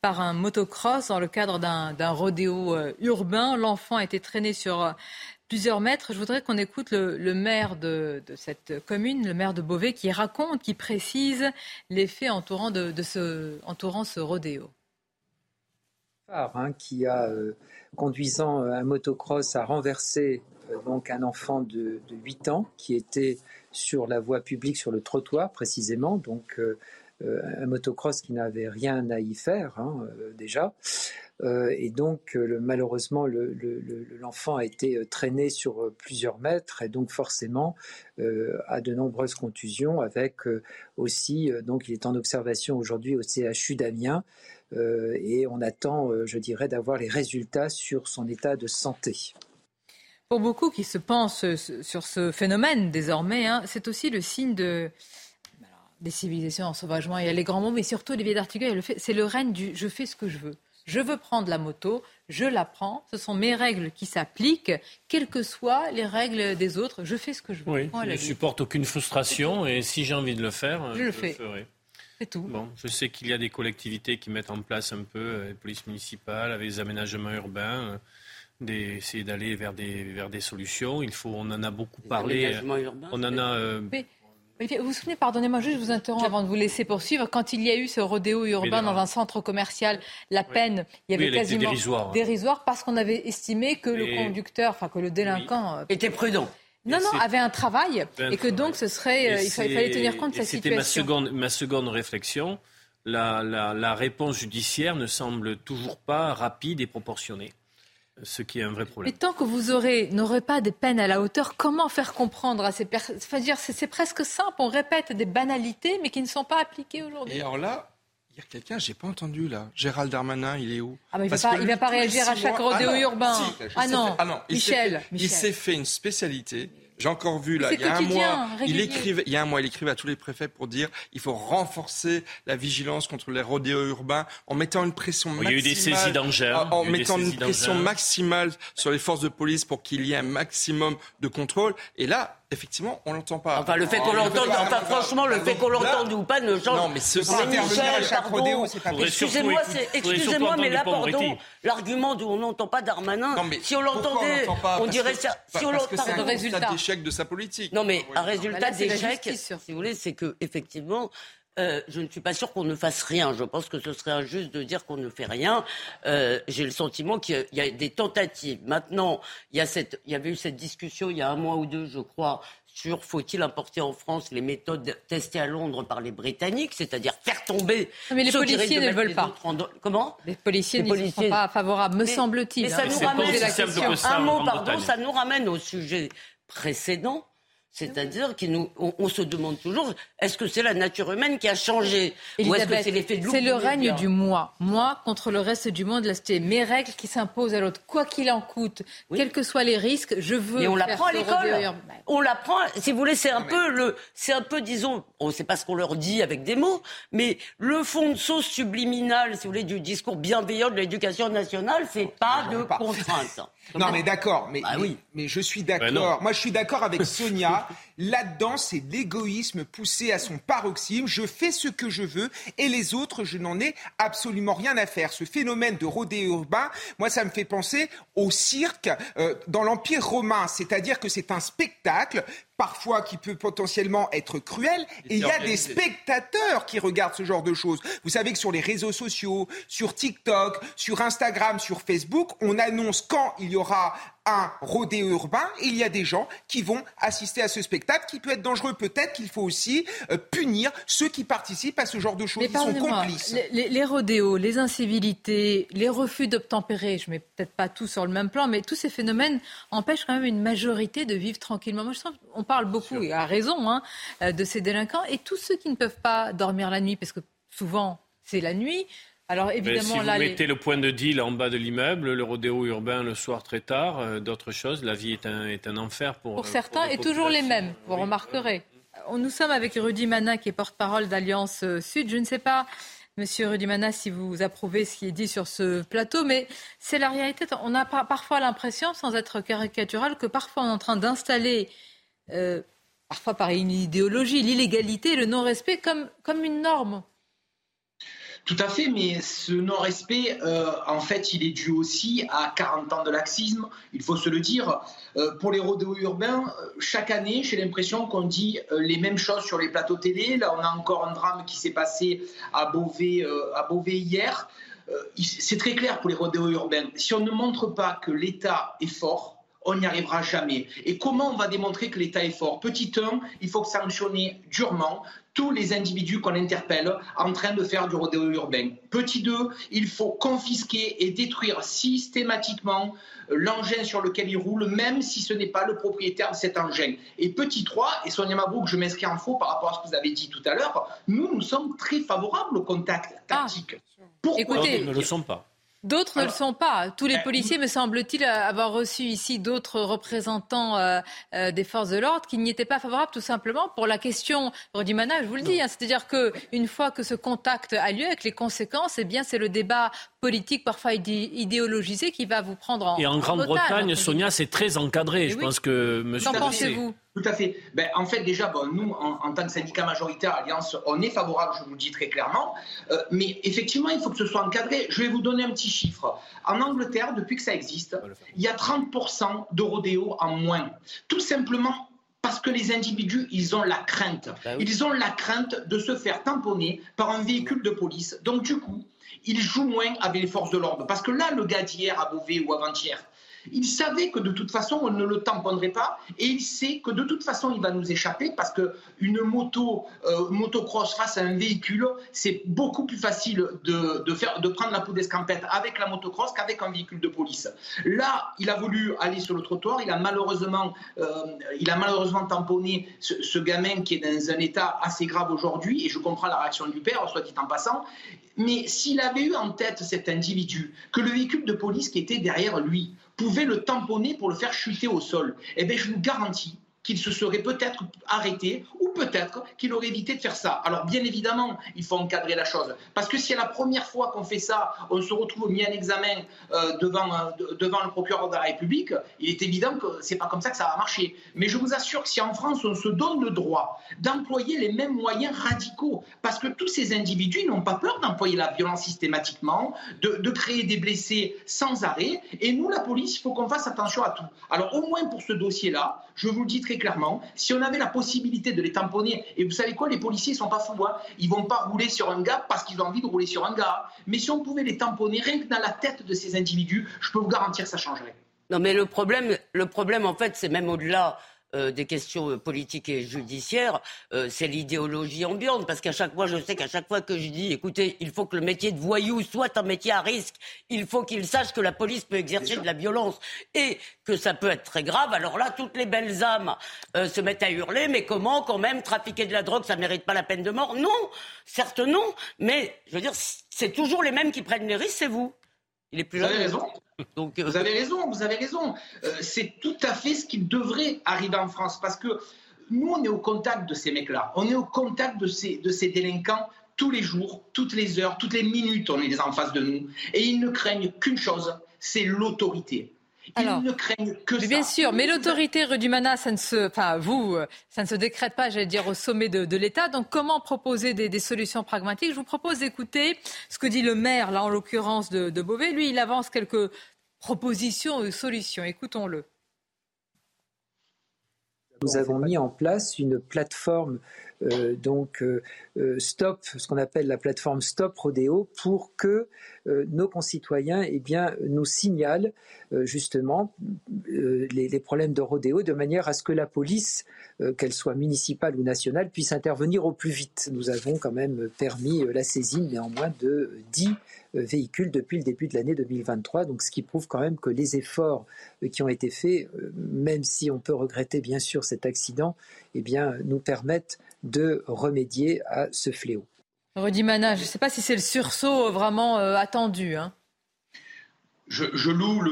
par un motocross dans le cadre d'un rodéo urbain. L'enfant a été traîné sur plusieurs mètres. Je voudrais qu'on écoute le, maire de, cette commune, le maire de Beauvais, qui raconte, qui précise les faits entourant, de, ce, entourant ce rodéo. Hein, qui a, euh, conduisant euh, un motocross, a renversé euh, donc un enfant de, de, 8 ans qui était sur la voie publique, sur le trottoir précisément, donc un motocross qui n'avait rien à y faire hein, déjà. Euh, et donc, euh, malheureusement, l'enfant a été euh, traîné sur plusieurs mètres et donc forcément a de nombreuses contusions avec aussi, donc il est en observation aujourd'hui au CHU d'Amiens et on attend, je dirais, d'avoir les résultats sur son état de santé. Pour beaucoup qui se pensent sur ce phénomène désormais, hein, c'est aussi le signe de des civilisations en sauvagement, il y a les grands mots, mais surtout, Olivier d'Artigues, c'est le règne du je fais ce que je veux. Je veux prendre la moto, je la prends, ce sont mes règles qui s'appliquent, quelles que soient les règles des autres, je fais ce que je veux. Oui, je ne supporte aucune frustration et si j'ai envie de le faire, je, le, ferai. C'est tout. Bon, je sais qu'il y a des collectivités qui mettent en place un peu, euh, les polices municipales, avec les aménagements urbains, euh, d'essayer d'aller vers des, vers des solutions. Il faut, on en a beaucoup parlé. On en a. Euh, vous vous souvenez, pardonnez-moi juste, je vous interromps avant de vous laisser poursuivre, quand il y a eu ce rodéo urbain dans un centre commercial, la peine, il y avait quasiment dérisoire, dérisoire parce qu'on avait estimé que le conducteur, enfin que le délinquant était prudent. Non, non, avait un travail et que donc ce serait, euh, il fallait tenir compte de sa situation. C'était ma seconde, ma seconde réflexion. La, la, la, réponse judiciaire ne semble toujours pas rapide et proportionnée, ce qui est un vrai problème. Mais tant que vous aurez, n'aurez pas des peines à la hauteur, comment faire comprendre à ces personnes? Enfin, C'est presque simple, on répète des banalités, mais qui ne sont pas appliquées aujourd'hui. Et alors là, il y a quelqu'un, j'ai pas entendu là. Gérald Darmanin, il est où? Ah, mais Il ne va pas réagir à chaque rodéo ah urbain. ah, non. ah non, Michel. Il s'est fait une spécialité j'ai encore vu là, il y a un mois, il écrivait, il y a un mois, il écrivait à tous les préfets pour dire il faut renforcer la vigilance contre les rodéos urbains en mettant une pression maximale. il y a eu des saisies d'engins. En, mettant une pression maximale sur les forces de police pour qu'il y ait un maximum de contrôle. Et là, effectivement, on l'entend pas. Enfin, le fait qu'on l'entende, enfin, franchement, le fait qu'on l'entende ou pas ne change. Non, mais ce Excusez-moi, excusez-moi, mais là, pardon, l'argument d'où on n'entend pas Darmanin, si on l'entendait, on dirait ça. Si on l'entend, un résultat d'échec de sa politique. Non, mais un résultat d'échec, si vous voulez, c'est que effectivement, euh, je ne suis pas sûr qu'on ne fasse rien. Je pense que ce serait injuste de dire qu'on ne fait rien. Euh, j'ai le sentiment qu'il y, a des tentatives. Maintenant, il y, a cette, il y avait eu cette discussion il y a un mois ou deux, je crois, sur faut-il importer en France les méthodes testées à Londres par les Britanniques, c'est-à-dire faire tomber. mais les policiers ne veulent pas. Comment? Les policiers ne sont pas favorables, me semble-t-il. Mais ça nous ramène. Un mot, pardon, ça nous ramène au sujet précédent c'est-à-dire qu'on on, se demande toujours, est-ce que c'est la nature humaine qui a changé Ou est-ce que c'est l'effet de C'est le règne du moi. Moi contre le reste du monde. Là, c'était mes règles qui s'imposent à l'autre. Quoi qu'il en coûte, quels que soient les risques, je veux. Mais on l'apprend à l'école. On l'apprend. Si vous voulez, c'est un peu le, c'est un peu, disons, on sait pas ce qu'on leur dit avec des mots, mais le fond de sauce subliminal, si vous voulez, du discours bienveillant de l'éducation nationale, c'est pas de contrainte. Non, mais d'accord, mais, bah oui. mais, je suis bah d'accord. Moi, je suis d'accord avec <laughs> Sonia. Là-dedans, c'est l'égoïsme poussé à son paroxysme. Je fais ce que je veux et les autres, je n'en ai absolument rien à faire. Ce phénomène de rodéo urbain, moi, ça me fait penser au cirque euh, dans l'Empire romain. C'est-à-dire que c'est un spectacle parfois qui peut potentiellement être cruel. Et il y a des spectateurs qui regardent ce genre de choses. Vous savez que sur les réseaux sociaux, sur TikTok, sur Instagram, sur Facebook, on annonce quand il y aura un rodéo urbain il y a des gens qui vont assister à ce spectacle qui peut être dangereux. Peut-être qu'il faut aussi euh, punir ceux qui participent à ce genre de choses. Ils sont complices. Les, les, rodéos, les incivilités, les refus d'obtempérer, je ne mets peut-être pas tout sur le même plan, mais tous ces phénomènes empêchent quand même une majorité de vivre tranquillement. Moi, je sens, on parle beaucoup, et à raison, hein, euh, de ces délinquants, et tous ceux qui ne peuvent pas dormir la nuit, parce que souvent c'est la nuit, alors évidemment, si vous mettez le point de deal en bas de l'immeuble, le rodéo urbain le soir très tard, euh, d'autres choses, la vie est un, est un enfer pour. Pour certains, et toujours les mêmes, vous remarquerez. Nous sommes avec Rudy Mana, qui est porte-parole d'Alliance euh, Sud. Je ne sais pas, Monsieur Rudy Mana, si vous approuvez ce qui est dit sur ce plateau, mais c'est la réalité. On a parfois l'impression, sans être caricatural, que parfois on est en train d'installer, euh, parfois par une idéologie, l'illégalité, le non-respect comme, comme une norme. Tout à fait, mais ce non-respect, euh, en fait, il est dû aussi à 40 ans de laxisme, il faut se le dire. Euh, pour les rodéos urbains, chaque année, j'ai l'impression qu'on dit les mêmes choses sur les plateaux télé. Là, on a encore un drame qui s'est passé à Beauvais, à Beauvais hier. C'est très clair pour les rodéos urbains. Si on ne montre pas que l'État est fort, on n'y arrivera jamais. Et comment on va démontrer que l'État est fort? Petit 1, il faut sanctionner durement tous les individus qu'on interpelle en train de faire du rodéo urbain. Petit 2, il faut confisquer et détruire systématiquement l'engin sur lequel il roule, même si ce n'est pas le propriétaire de cet engin. Et petit 3, et Sonia Mabrouk, je m'inscris en faux par rapport à ce que vous avez dit tout à l'heure, nous, nous sommes très favorables au contact tactique. Pourquoi? Écoutez, Nous ne le sommes pas. D'autres ne le sont pas. Tous les euh, policiers, me semble-t-il, avoir reçu ici d'autres représentants euh, euh, des forces de l'ordre qui n'y étaient pas favorables, tout simplement pour la question Rodimana, je vous le dis. Hein. C'est-à-dire qu'une fois que ce contact a lieu, avec les conséquences, eh bien, c'est le débat politique, parfois idéologisé, qui va vous prendre en Et en Grande-Bretagne, Sonia, c'est très encadré. je pense que Monsieur. Qu'en pensez-vous? Tout à fait. Ben, en fait, déjà, bon, nous, en, tant que syndicat majoritaire Alliance, on est favorable, je vous le dis très clairement. Euh, mais effectivement, il faut que ce soit encadré. Je vais vous donner un petit chiffre. En Angleterre, depuis que ça existe, il y a 30% de rodéo en moins. Tout simplement parce que les individus, ils ont la crainte. Ben ils ont la crainte de se faire tamponner par un véhicule de police. Donc, du coup, ils jouent moins avec les forces de l'ordre. Parce que là, le gars d'hier à Beauvais ou avant-hier, il savait que de toute façon, on ne le tamponnerait pas et il sait que de toute façon, il va nous échapper parce qu'une moto, euh, motocross face à un véhicule, c'est beaucoup plus facile de, faire, de prendre la peau d'escampette avec la motocross qu'avec un véhicule de police. Là, il a voulu aller sur le trottoir, il a malheureusement, euh, il a malheureusement tamponné ce, gamin qui est dans un état assez grave aujourd'hui et je comprends la réaction du père, soit dit en passant. Mais s'il avait eu en tête cet individu, que le véhicule de police qui était derrière lui pouvait le tamponner pour le faire chuter au sol, eh bien, je vous garantis qu'il se serait peut-être arrêté ou peut-être qu'il aurait évité de faire ça. Alors bien évidemment, il faut encadrer la chose. Parce que si à la première fois qu'on fait ça, on se retrouve mis en examen euh, devant, euh, devant le procureur de la République, il est évident que c'est pas comme ça que ça va marcher. Mais je vous assure que si en France on se donne le droit d'employer les mêmes moyens radicaux, parce que tous ces individus n'ont pas peur d'employer la violence systématiquement, de, de créer des blessés sans arrêt, et nous, la police, il faut qu'on fasse attention à tout. Alors au moins pour ce dossier-là, je vous le dis très clairement, si on avait la possibilité de les tamponner, et vous savez quoi, les policiers sont pas fous, hein, ils vont pas rouler sur un gars parce qu'ils ont envie de rouler sur un gars. Mais si on pouvait les tamponner rien que dans la tête de ces individus, je peux vous garantir que ça changerait. Non, mais le problème, le problème en fait, c'est même au-delà euh, des questions euh, politiques et judiciaires, euh, c'est l'idéologie ambiante. Parce qu'à chaque fois, je sais qu'à chaque fois que je dis, écoutez, il faut que le métier de voyou soit un métier à risque, il faut qu'il sache que la police peut exercer de la violence et que ça peut être très grave. Alors là, toutes les belles âmes se mettent à hurler, mais comment quand même trafiquer de la drogue, ça mérite pas la peine de mort? Non, certes non, mais je veux dire, c'est toujours les mêmes qui prennent les risques, c'est vous. Il est plus vous avez raison. Donc, euh, Vous avez raison, vous avez raison. Euh, c'est tout à fait ce qui devrait arriver en France parce que nous, on est au contact de ces mecs-là. On est au contact de ces, de ces délinquants tous les jours, toutes les heures, toutes les minutes, on est en face de nous. Et ils ne craignent qu'une chose, c'est l'autorité. Alors, ne craignent que Bien sûr, mais l'autorité Rudimana, ça ne se, enfin vous, ça ne se décrète pas, j'allais dire, au sommet de, l'État. Donc comment proposer des, solutions pragmatiques? Je vous propose d'écouter ce que dit le maire, là en l'occurrence de, de Beauvais. Lui, il avance quelques propositions ou solutions. Écoutons-le. Nous avons mis en place une plateforme euh, donc euh, euh, Stop, ce qu'on appelle la plateforme Stop Rodéo, pour que nos concitoyens eh nous signalent justement les, problèmes de rodéo de manière à ce que la police, qu'elle soit municipale ou nationale, puisse intervenir au plus vite. Nous avons quand même permis la saisine néanmoins de 10 véhicules depuis le début de l'année 2023, donc ce qui prouve quand même que les efforts qui ont été faits, même si on peut regretter bien sûr cet accident, eh bien, nous permettent de remédier à ce fléau. Mana, je ne sais pas si c'est le sursaut vraiment euh, attendu. Hein je, loue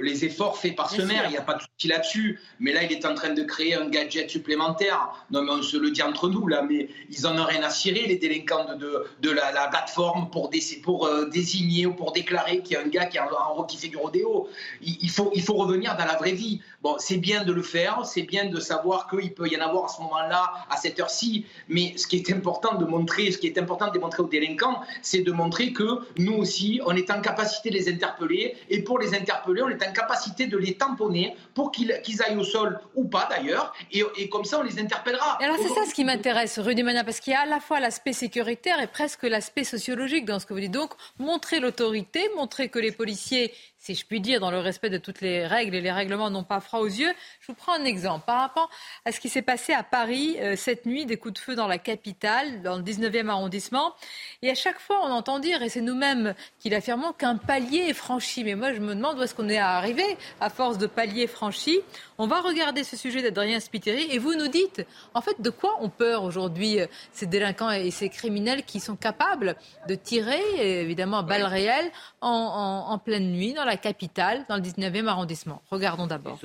les efforts faits par ce maire, il n'y a pas de souci là-dessus. Mais là, il est en train de créer un gadget supplémentaire. Non, mais on se le dit entre nous, là, mais ils n'en ont rien à cirer, les délinquants de, la, plateforme, pour, pour euh, désigner ou pour déclarer qu'il y a un gars qui, en, qui fait du rodéo. Il, faut, il faut revenir dans la vraie vie. Bon, c'est bien de le faire, c'est bien de savoir qu'il peut y en avoir à ce moment-là, à cette heure-ci. Mais ce qui est important de montrer, ce qui est important de démontrer aux délinquants, c'est de montrer que nous aussi, on est en capacité de les interpeller et pour les interpeller, on est en capacité de les tamponner pour qu'ils aillent au sol ou pas d'ailleurs, et, comme ça on les interpellera. alors c'est ça ce qui m'intéresse, Rudy Mana, parce qu'il y a à la fois l'aspect sécuritaire et presque l'aspect sociologique dans ce que vous dites. Donc montrer l'autorité, montrer que les policiers si je puis dire, dans le respect de toutes les règles et les règlements n'ont pas froid aux yeux. Je vous prends un exemple par rapport à ce qui s'est passé à Paris euh, cette nuit, des coups de feu dans la capitale, dans le 19e arrondissement. Et à chaque fois, on entend dire, et c'est nous-mêmes qui l'affirmons, qu'un palier est franchi. Mais moi, je me demande où est-ce qu'on est arrivé à force de paliers franchis. On va regarder ce sujet d'Adrien Spiteri et vous nous dites, en fait, de quoi ont peur aujourd'hui euh, ces délinquants et ces criminels qui sont capables de tirer, évidemment, à balles réelles en, en pleine nuit dans la capitale, dans le 19e arrondissement? Regardons d'abord.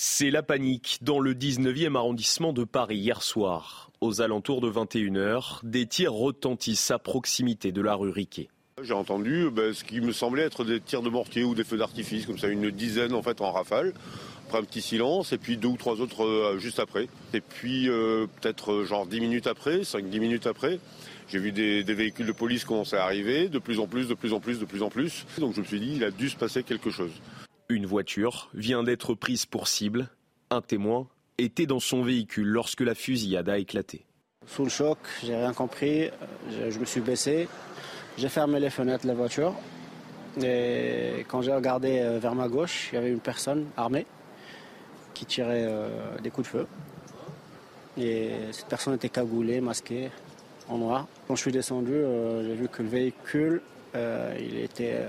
C'est la panique dans le 19e arrondissement de Paris hier soir. Aux alentours de 21h, des tirs retentissent à proximité de la rue Riquet. J'ai entendu ben, ce qui me semblait être des tirs de mortier ou des feux d'artifice, comme ça une dizaine en fait en rafale. Après un petit silence et puis deux ou trois autres euh, juste après. Et puis euh, peut-être euh, genre 10 minutes après, 5-10 minutes après, j'ai vu des, véhicules de police commencer à arriver, de plus en plus, de plus en plus, de plus en plus. Donc je me suis dit, il a dû se passer quelque chose. Une voiture vient d'être prise pour cible. Un témoin était dans son véhicule lorsque la fusillade a éclaté. Sous le choc, j'ai rien compris. Je, me suis baissé. J'ai fermé les fenêtres de la voiture. Et quand j'ai regardé euh, vers ma gauche, il y avait une personne armée qui tirait euh, des coups de feu. Et cette personne était cagoulée, masquée, en noir. Quand je suis descendu, euh, j'ai vu que le véhicule, il était,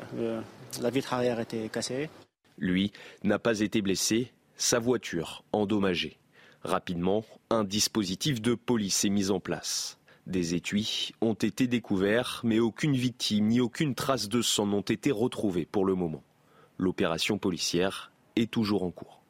la vitre arrière était cassée. Lui n'a pas été blessé, sa voiture endommagée. Rapidement, un dispositif de police est mis en place. Des étuis ont été découverts, mais aucune victime ni aucune trace de sang n'ont été retrouvées pour le moment. L'opération policière est toujours en cours.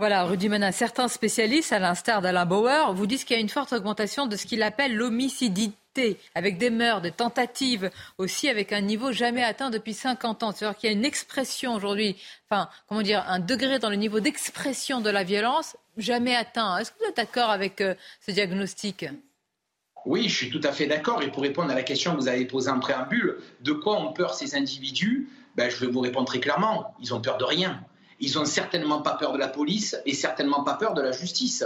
Voilà, Rudy Manin, certains spécialistes, à l'instar d'Alain Bauer, vous disent qu'il y a une forte augmentation de ce qu'il appelle l'homicidité, avec des meurtres, des tentatives, aussi avec un niveau jamais atteint depuis 50 ans. C'est-à-dire qu'il y a une expression aujourd'hui, enfin, comment dire, un degré dans le niveau d'expression de la violence jamais atteint. Est-ce que vous êtes d'accord avec euh, ce diagnostic? Oui, je suis tout à fait d'accord. Et pour répondre à la question que vous avez posée en préambule, de quoi ont peur ces individus? Ben, Je vais vous répondre très clairement. Ils ont peur de rien ils n'ont certainement pas peur de la police et certainement pas peur de la justice.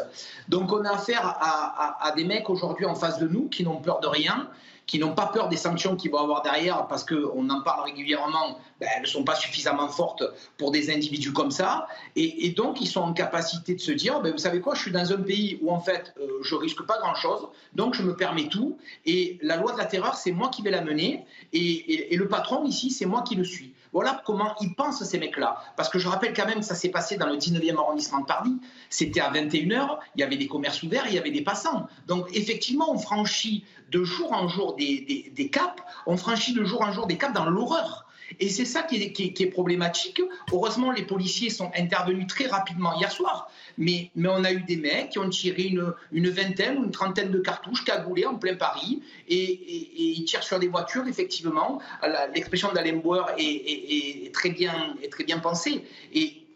Donc on a affaire à, des mecs aujourd'hui en face de nous qui n'ont peur de rien, qui n'ont pas peur des sanctions qu'ils vont avoir derrière parce qu'on en parle régulièrement, ben, elles ne sont pas suffisamment fortes pour des individus comme ça. Et, donc ils sont en capacité de se dire, ben, vous savez quoi, je suis dans un pays où en fait euh, je risque pas grand-chose, donc je me permets tout. Et la loi de la terreur, c'est moi qui vais la mener. et le patron ici, c'est moi qui le suis. Voilà comment ils pensent ces mecs-là. Parce que je rappelle quand même que ça s'est passé dans le 19e arrondissement de Paris. C'était à 21h, il y avait des commerces ouverts, il y avait des passants. Donc effectivement, on franchit de jour en jour des, des caps, on franchit de jour en jour des caps dans l'horreur. Et c'est ça qui est, problématique. Heureusement, les policiers sont intervenus très rapidement hier soir, mais, mais on a eu des mecs qui ont tiré une, une vingtaine ou une trentaine de cartouches cagoulées en plein Paris, et, ils tirent sur des voitures, effectivement. L'expression d'Alain est, très bien, est très bien pensée.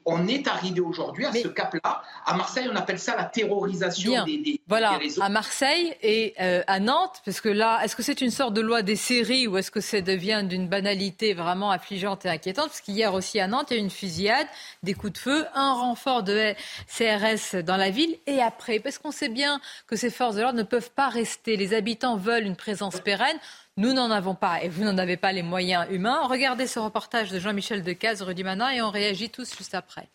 On est arrivé aujourd'hui à ce cap-là. À Marseille, on appelle ça la terrorisation des, des, voilà, réseaux. à Marseille et euh, à Nantes, parce que là, est-ce que c'est une sorte de loi des séries ou est-ce que ça devient d'une banalité vraiment affligeante et inquiétante? Parce qu'hier aussi à Nantes, il y a eu une fusillade, des coups de feu, un renfort de CRS dans la ville et après, parce qu'on sait bien que ces forces de l'ordre ne peuvent pas rester. Les habitants veulent une présence pérenne. Nous n'en avons pas et vous n'en avez pas les moyens humains. Regardez ce reportage de Jean-Michel Decaze, Rudy Manin, et on réagit tous juste après.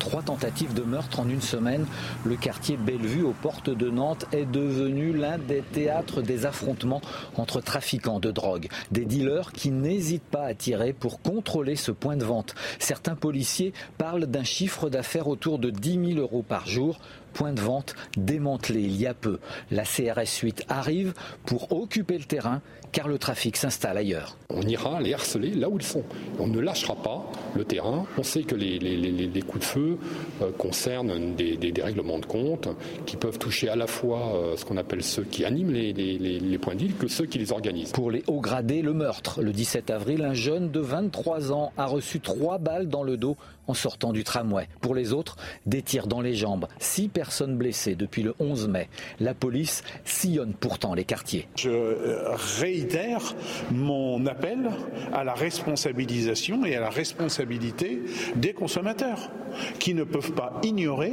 Trois tentatives de meurtre en une semaine. Le quartier Bellevue aux portes de Nantes est devenu l'un des théâtres des affrontements entre trafiquants de drogue. Des dealers qui n'hésitent pas à tirer pour contrôler ce point de vente. Certains policiers parlent d'un chiffre d'affaires autour de 10 000 euros par jour point de vente démantelé il y a peu. La CRS 8 arrive pour occuper le terrain car le trafic s'installe ailleurs. On ira les harceler là où ils sont. On ne lâchera pas le terrain. On sait que les, coups de feu euh, concernent des, règlements de compte qui peuvent toucher à la fois euh, ce qu'on appelle ceux qui animent les, points d'île que ceux qui les organisent. Pour les hauts gradés, le meurtre. Le 17 avril, un jeune de 23 ans a reçu trois balles dans le dos en sortant du tramway. Pour les autres, des tirs dans les jambes. Six personnes blessées depuis le 11 mai. La police sillonne pourtant les quartiers. Je euh, réitère mon appel à la responsabilisation et à la responsabilité des consommateurs qui ne peuvent pas ignorer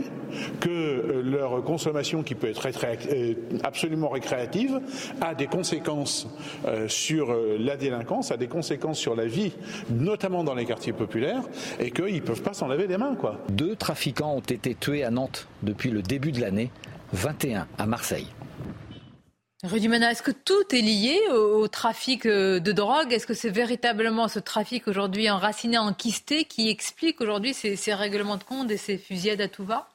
que euh, leur consommation, qui peut être euh, absolument récréative, a des conséquences sur la délinquance, a des conséquences sur la vie, notamment dans les quartiers populaires, et qu'ils ne peuvent pas s'en laver les mains. Quoi. Deux trafiquants ont été tués à Nantes depuis le début de l'année, 21 à Marseille. Rudy Mana, est-ce que tout est lié au, trafic euh, de drogue? Est-ce que c'est véritablement ce trafic aujourd'hui enraciné, enquisté, qui explique aujourd'hui ces, ces, règlements de compte et ces fusillades à tout va?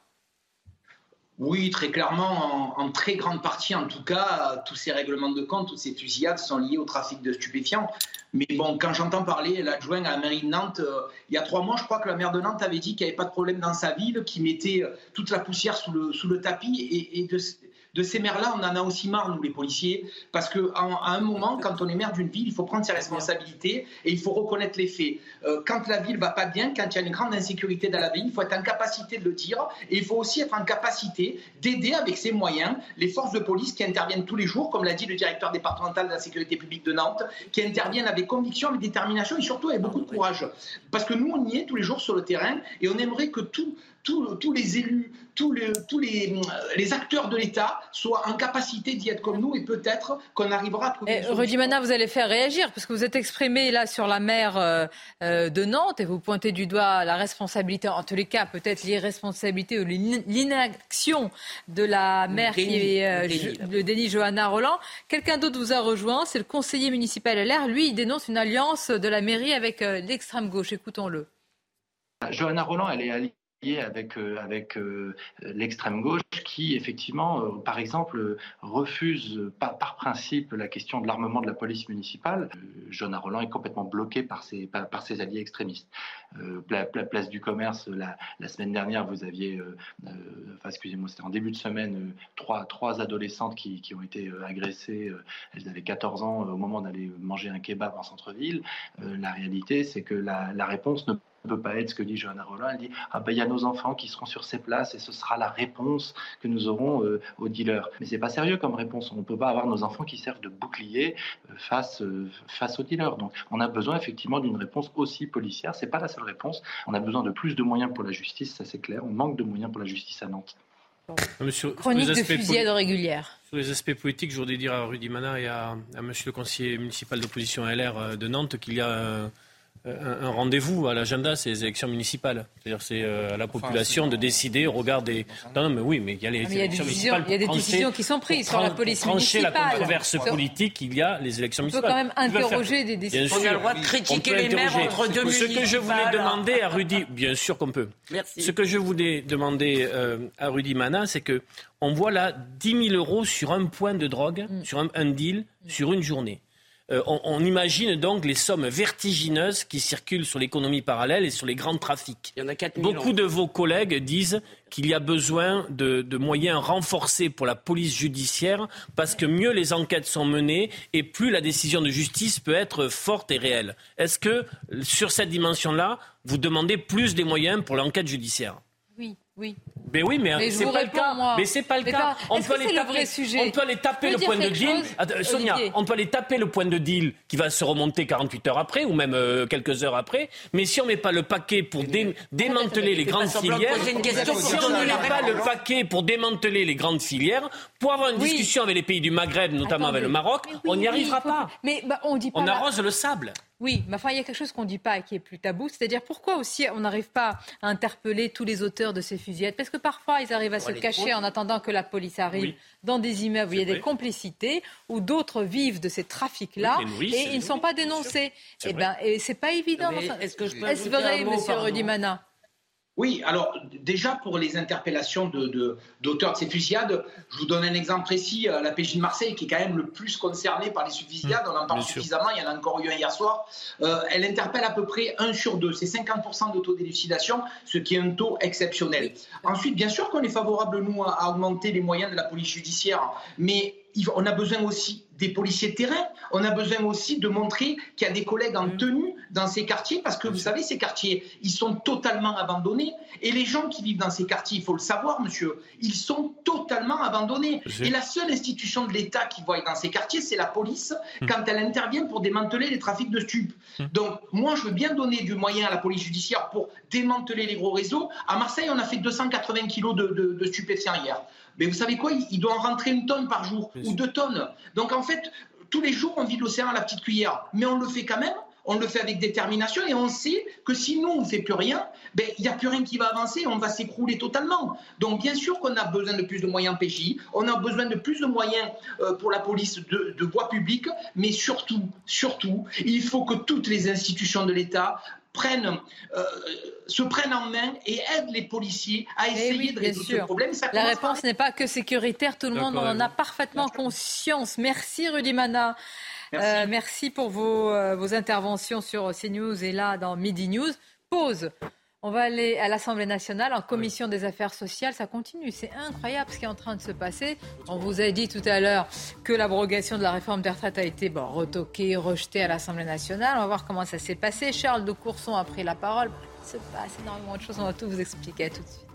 Oui, très clairement, en, très grande partie en tout cas, tous ces règlements de compte, toutes ces fusillades sont liées au trafic de stupéfiants. Mais bon, quand j'entends parler l'adjoint à la mairie de Nantes, euh, il y a trois mois, je crois que la maire de Nantes avait dit qu'il n'y avait pas de problème dans sa ville, qu'il mettait euh, toute la poussière sous le, tapis et de, de ces maires-là, on en a aussi marre, nous les policiers, parce qu'à un moment, quand on est maire d'une ville, il faut prendre ses responsabilités et il faut reconnaître les faits. Euh, quand la ville va pas bien, quand il y a une grande insécurité dans la ville, il faut être en capacité de le dire et il faut aussi être en capacité d'aider avec ses moyens les forces de police qui interviennent tous les jours, comme l'a dit le directeur départemental de la sécurité publique de Nantes, qui interviennent avec conviction, avec détermination et surtout avec beaucoup de courage. Parce que nous, on y est tous les jours sur le terrain et on aimerait que tout, tous, les élus, tous les, tous les, les acteurs de l'État soient en capacité d'y être comme nous et peut-être qu'on arrivera à trouver. Rudy Mana, vous allez faire réagir parce que vous êtes exprimé là sur la mer euh, euh, de Nantes et vous pointez du doigt la responsabilité, en tous les cas peut-être l'irresponsabilité ou l'inaction de la maire qui est euh, le déni Johanna Roland. Quelqu'un d'autre vous a rejoint, c'est le conseiller municipal LR. Lui, il dénonce une alliance de la mairie avec l'extrême gauche. Écoutons-le. Johanna Roland, elle est alliée avec, euh, avec euh, l'extrême gauche qui, effectivement, euh, par exemple, refuse par, principe la question de l'armement de la police municipale. Johanna Roland est complètement bloqué par ses, par, ses alliés extrémistes. la, place du commerce, la, semaine dernière, vous aviez, excusez-moi, c'était en début de semaine, trois, trois adolescentes qui, qui ont été agressées. elles avaient 14 ans au moment d'aller manger un kebab en centre-ville. la réalité, c'est que la, la réponse ne ne peut pas être ce que dit Johanna Roland. Elle dit ah ben il y a nos enfants qui seront sur ces places et ce sera la réponse que nous aurons euh, aux dealers. Mais c'est pas sérieux comme réponse. On ne peut pas avoir nos enfants qui servent de bouclier euh, face euh, face aux dealers. Donc on a besoin effectivement d'une réponse aussi policière. C'est pas la seule réponse. On a besoin de plus de moyens pour la justice, ça c'est clair. On manque de moyens pour la justice à Nantes. Chronique de fusillade régulière. Sur les aspects politiques, je voudrais dire à Rudy Mana et à, à monsieur le conseiller municipal d'opposition LR de Nantes qu'il y a un, rendez-vous à l'agenda, c'est les élections municipales. C'est-à-dire c'est euh, à la population de décider au regard des. Non, non, mais oui, mais il y a les ah, élections municipales. Il y a des décisions qui sont prises sur la police pour trancher la controverse politique, il y a les élections municipales. On peut quand même interroger des décisions. On a le droit de critiquer les maires entre deux Ce que je voulais demander à Rudy, bien sûr qu'on peut. Merci. Ce que je voulais demander euh, à Rudy Mana, c'est que on voit là 10 000 euros sur un point de drogue, mm. sur un deal, sur une journée. Euh, on, imagine donc les sommes vertigineuses qui circulent sur l'économie parallèle et sur les grands trafics. Il y en a 4 Beaucoup de vos collègues disent qu'il y a besoin de, de, moyens renforcés pour la police judiciaire parce que mieux les enquêtes sont menées et plus la décision de justice peut être forte et réelle. Est-ce que sur cette dimension-là, vous demandez plus des moyens pour l'enquête judiciaire? Oui. Oui. Mais oui, mais, c'est pas, le cas. Mais c'est pas le cas. On peut, les taper, on peut aller taper le point de deal. Sonia, on peut aller taper le point de deal qui va se remonter 48 heures après ou même euh, quelques heures après. Mais si on met pas le paquet pour démanteler les grandes filières, si on ne met pas le paquet pour démanteler les grandes filières, pour avoir une discussion avec les pays du Maghreb, notamment avec le Maroc, on n'y arrivera pas. Mais bah, on dit pas. On arrose le sable. Oui, mais enfin, il y a quelque chose qu'on ne dit pas et qui est plus tabou, c'est-à-dire pourquoi aussi on n'arrive pas à interpeller tous les auteurs de ces fusillades? Parce que parfois, ils arrivent à se cacher en attendant que la police arrive dans des immeubles où il y a des complicités, où d'autres vivent de ces trafics-là et ils ne sont pas dénoncés. Et, eh ben, et c'est pas évident. Est-ce que je Est-ce vrai, monsieur Rudimana oui, alors déjà pour les interpellations d'auteurs de, ces fusillades, je vous donne un exemple précis, euh, la PJ de Marseille qui est quand même le plus concernée par les fusillades, on en parle suffisamment, il y en a encore eu un hier soir, euh, elle interpelle à peu près un sur deux, c'est 50% de taux d'élucidation, ce qui est un taux exceptionnel. Ensuite, bien sûr qu'on est favorable, nous, à augmenter les moyens de la police judiciaire, mais on a besoin aussi des policiers de terrain. On a besoin aussi de montrer qu'il y a des collègues en tenue dans ces quartiers, parce que vous savez, ces quartiers, ils sont totalement abandonnés. Et les gens qui vivent dans ces quartiers, il faut le savoir, monsieur, ils sont totalement abandonnés. Et la seule institution de l'État qui voit dans ces quartiers, c'est la police, hmm. quand elle intervient pour démanteler les trafics de stupes. Hmm. Donc, moi, je veux bien donner du moyen à la police judiciaire pour démanteler les gros réseaux. À Marseille, on a fait 280 kilos de, de stupéfiants hier. Mais vous savez quoi Il doit en rentrer une tonne par jour ou deux tonnes. Donc en fait, tous les jours, on vit l'océan à la petite cuillère. Mais on le fait quand même. On le fait avec détermination et on sait que si nous, on ne fait plus rien, ben, il n'y a plus rien qui va avancer, on va s'écrouler totalement. Donc bien sûr qu'on a besoin de plus de moyens PJ, on a besoin de plus de moyens euh, pour la police de, de voie publique, mais surtout, surtout, il faut que toutes les institutions de l'État prennent, euh, se prennent en main et aident les policiers à eh essayer de résoudre ce problème. La réponse n'est pas que sécuritaire, tout le monde en a parfaitement conscience. Merci Rudy Mana. Merci, euh, pour vos, euh, vos interventions sur CNews et là dans Midi News. Pause. On va aller à l'Assemblée nationale en commission des affaires sociales. Ça continue. C'est incroyable ce qui est en train de se passer. On vous a dit tout à l'heure que l'abrogation de la réforme des retraites a été bon, retoquée, rejetée à l'Assemblée nationale. On va voir comment ça s'est passé. Charles de Courson a pris la parole. Il se passe énormément de choses. On va tout vous expliquer tout de suite.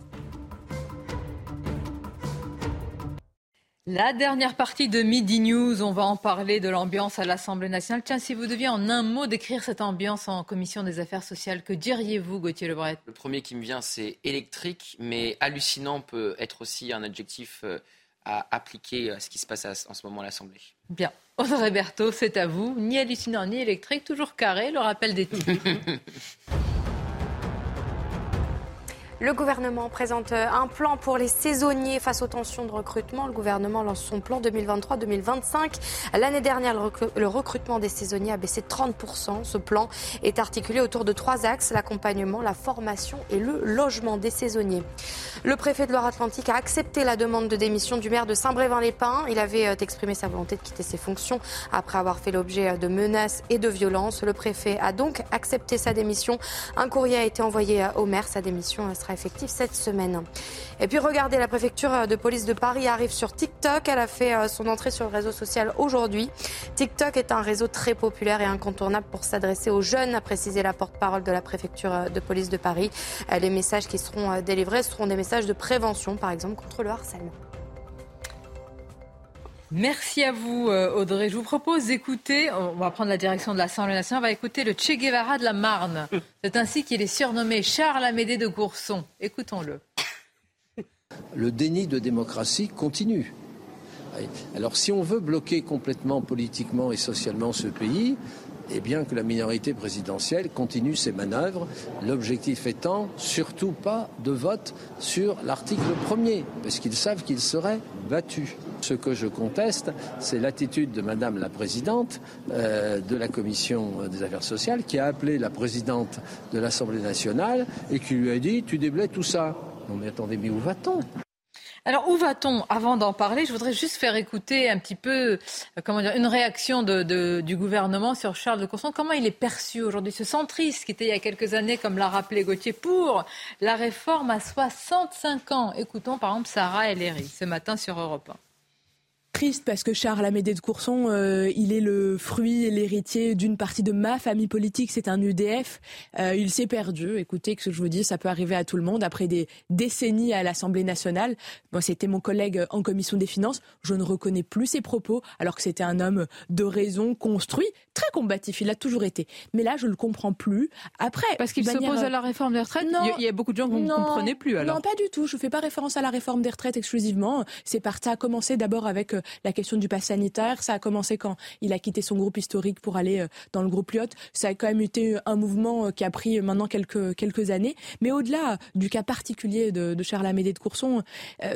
La dernière partie de Midi News, on va en parler de l'ambiance à l'Assemblée nationale. Tiens, si vous deviez en un mot décrire cette ambiance en commission des affaires sociales, que diriez-vous, Gauthier Lebret? Le premier qui me vient, c'est électrique, mais hallucinant peut être aussi un adjectif euh, à appliquer à ce qui se passe en ce moment à l'Assemblée. Bien. Audrey Berthaud, c'est à vous. Ni hallucinant, ni électrique, toujours carré, le rappel des titres. <laughs> Le gouvernement présente euh, un plan pour les saisonniers face aux tensions de recrutement. Le gouvernement lance son plan 2023-2025. L'année dernière, le recrutement des saisonniers a baissé de 30%. Ce plan est articulé autour de trois axes, l'accompagnement, la formation et le logement des saisonniers. Le préfet de Loire-Atlantique a accepté la demande de démission du maire de Saint-Brévin-les-Pins. Il avait euh, exprimé sa volonté de quitter ses fonctions après avoir fait l'objet euh, de menaces et de violences. Le préfet a donc accepté sa démission. Un courrier a été envoyé au maire. Sa démission sera effectif cette semaine. Et puis regardez, la préfecture de police de Paris arrive sur TikTok. Elle a fait euh, son entrée sur le réseau social aujourd'hui. TikTok est un réseau très populaire et incontournable pour s'adresser aux jeunes, a précisé la porte-parole de la préfecture euh, de police de Paris. Euh, les messages qui seront délivrés seront des messages de prévention, par exemple, contre le harcèlement. Merci à vous, euh, Audrey. Je vous propose d'écouter, on va prendre la direction de l'Assemblée nationale, on va écouter le Che Guevara de la Marne. C'est ainsi qu'il est surnommé Charles Amédée de Courson. Écoutons-le. Le déni de démocratie continue. Alors si on veut bloquer complètement politiquement et socialement ce pays, et bien que la minorité présidentielle continue ses manœuvres, l'objectif étant surtout pas de vote sur l'article 1er, parce qu'ils savent qu'ils seraient battus. Ce que je conteste, c'est l'attitude de Madame la Présidente euh, de la Commission des Affaires sociales qui a appelé la Présidente de l'Assemblée nationale et qui lui a dit Tu déblais tout ça. Non mais attendez, mais où va-t-on? Alors où va-t-on Avant d'en parler, je voudrais juste faire écouter un petit peu, euh, comment dire, une réaction du gouvernement sur Charles de Courson. Comment il est perçu aujourd'hui, ce centriste qui était il y a quelques années, comme l'a rappelé Gauthier, pour la réforme à 65 ans? Écoutons par exemple Sarah Ellery ce matin sur Europe 1 triste parce que Charles Amédée de Courson, euh, il est le fruit et l'héritier d'une partie de ma famille politique. C'est un UDF. Euh, il s'est perdu. Écoutez, que je vous dis, ça peut arriver à tout le monde. Après des décennies à l'Assemblée nationale, bon, c'était mon collègue en commission des finances. Je ne reconnais plus ses propos, alors que c'était un homme de raison, construit, très combatif. Il a toujours été. Mais là, je le comprends plus. Après, parce qu'il s'oppose à la réforme des retraites? Non, il y a beaucoup de gens que vous ne comprenez plus. Alors non, pas du tout. Je fais pas référence à la réforme des retraites exclusivement. C'est par ça a commencé d'abord avec euh, la question du pass sanitaire. Ça a commencé quand il a quitté son groupe historique pour aller euh, dans le groupe Lyot. Ça a quand même été un mouvement euh, qui a pris maintenant quelques quelques années. Mais au-delà du cas particulier de, de Charles Amédée de Courson,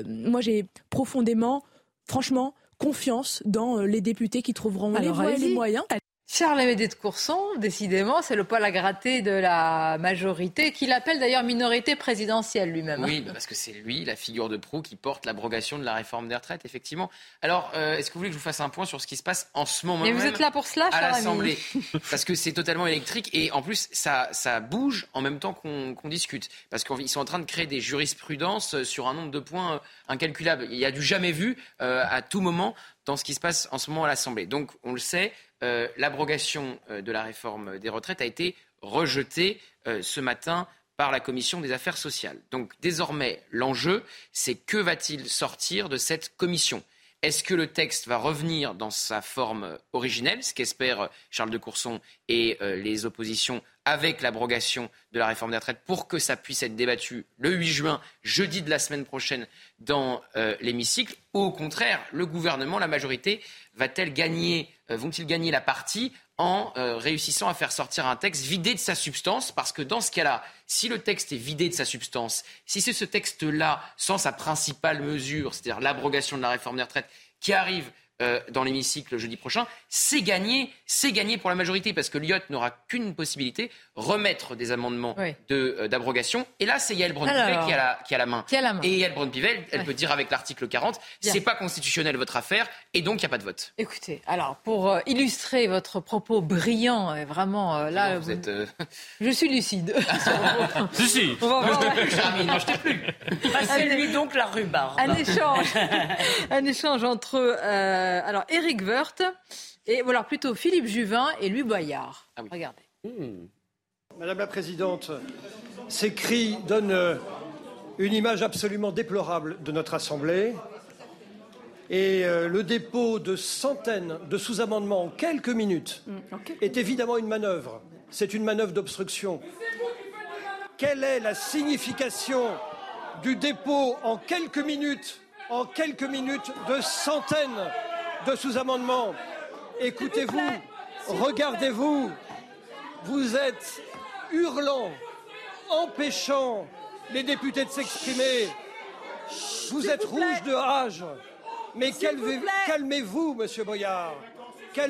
moi j'ai profondément, franchement, confiance dans les députés qui trouveront les voies et les moyens Charles Amédée de Courson, décidément, c'est le poil à gratter de la majorité, qu'il appelle d'ailleurs minorité présidentielle lui-même. Oui, bah, parce que c'est lui, la figure de proue, qui porte l'abrogation de la réforme des retraites, effectivement. Alors, euh, est-ce que vous voulez que je vous fasse un point sur ce qui se passe en ce moment Mais vous êtes là pour cela, à l'Assemblée <laughs> Parce que c'est totalement électrique et en plus, ça, ça bouge en même temps qu'on discute. Parce qu'ils sont en train de créer des jurisprudences sur un nombre de points incalculables. Il y a du jamais vu euh, à tout moment dans ce qui se passe en ce moment à l'Assemblée. Donc, on le sait, euh, l'abrogation euh, de la réforme des retraites a été rejetée euh, ce matin par la commission des affaires sociales. Donc désormais, l'enjeu, c'est que va-t-il sortir de cette commission? Est-ce que le texte va revenir dans sa forme originelle, ce qu'espèrent Charles de Courson et les oppositions avec l'abrogation de la réforme des retraites pour que ça puisse être débattu le 8 juin, jeudi de la semaine prochaine, dans l'hémicycle? Ou au contraire, le gouvernement, la majorité, va-t-elle gagner, vont-ils gagner la partie en euh, réussissant à faire sortir un texte vidé de sa substance? Parce que dans ce cas-là, si le texte est vidé de sa substance, si c'est ce texte-là, sans sa principale mesure, c'est-à-dire l'abrogation de la réforme des retraites, qui arrive euh, dans l'hémicycle jeudi prochain, c'est gagné, c'est gagné pour la majorité parce que l'IOT n'aura qu'une possibilité, remettre des amendements de, euh, d'abrogation. Et là, c'est Yael Braun-Pivet qui, a la, qui a la main. Qui a la main. Et Yael Braun-Pivet, elle Ouais. peut dire avec l'article 40, Bien. c'est pas constitutionnel votre affaire, et donc il n'y a pas de vote. Écoutez, alors pour euh, illustrer votre propos brillant, euh, vraiment euh, là, vous êtes. euh, <laughs> je suis lucide. <laughs> Si, si. <laughs> On va voir. Passez-lui donc la rhubarbe. un échange, un échange entre euh, alors Éric Woerth et ou alors plutôt Philippe Juvin et Louis Boyard. Regardez. Madame la Présidente, ces cris donnent euh, une image absolument déplorable de notre Assemblée. Et euh, le dépôt de centaines de sous-amendements en quelques minutes est évidemment une manœuvre. C'est une manœuvre d'obstruction. Quelle est la signification du dépôt en quelques minutes, en quelques minutes, de centaines de sous-amendements? Écoutez-vous, regardez-vous, vous êtes hurlant, empêchant les députés de s'exprimer. Vous êtes rouge de rage. Mais calmez- calmez-vous, Monsieur Boyard.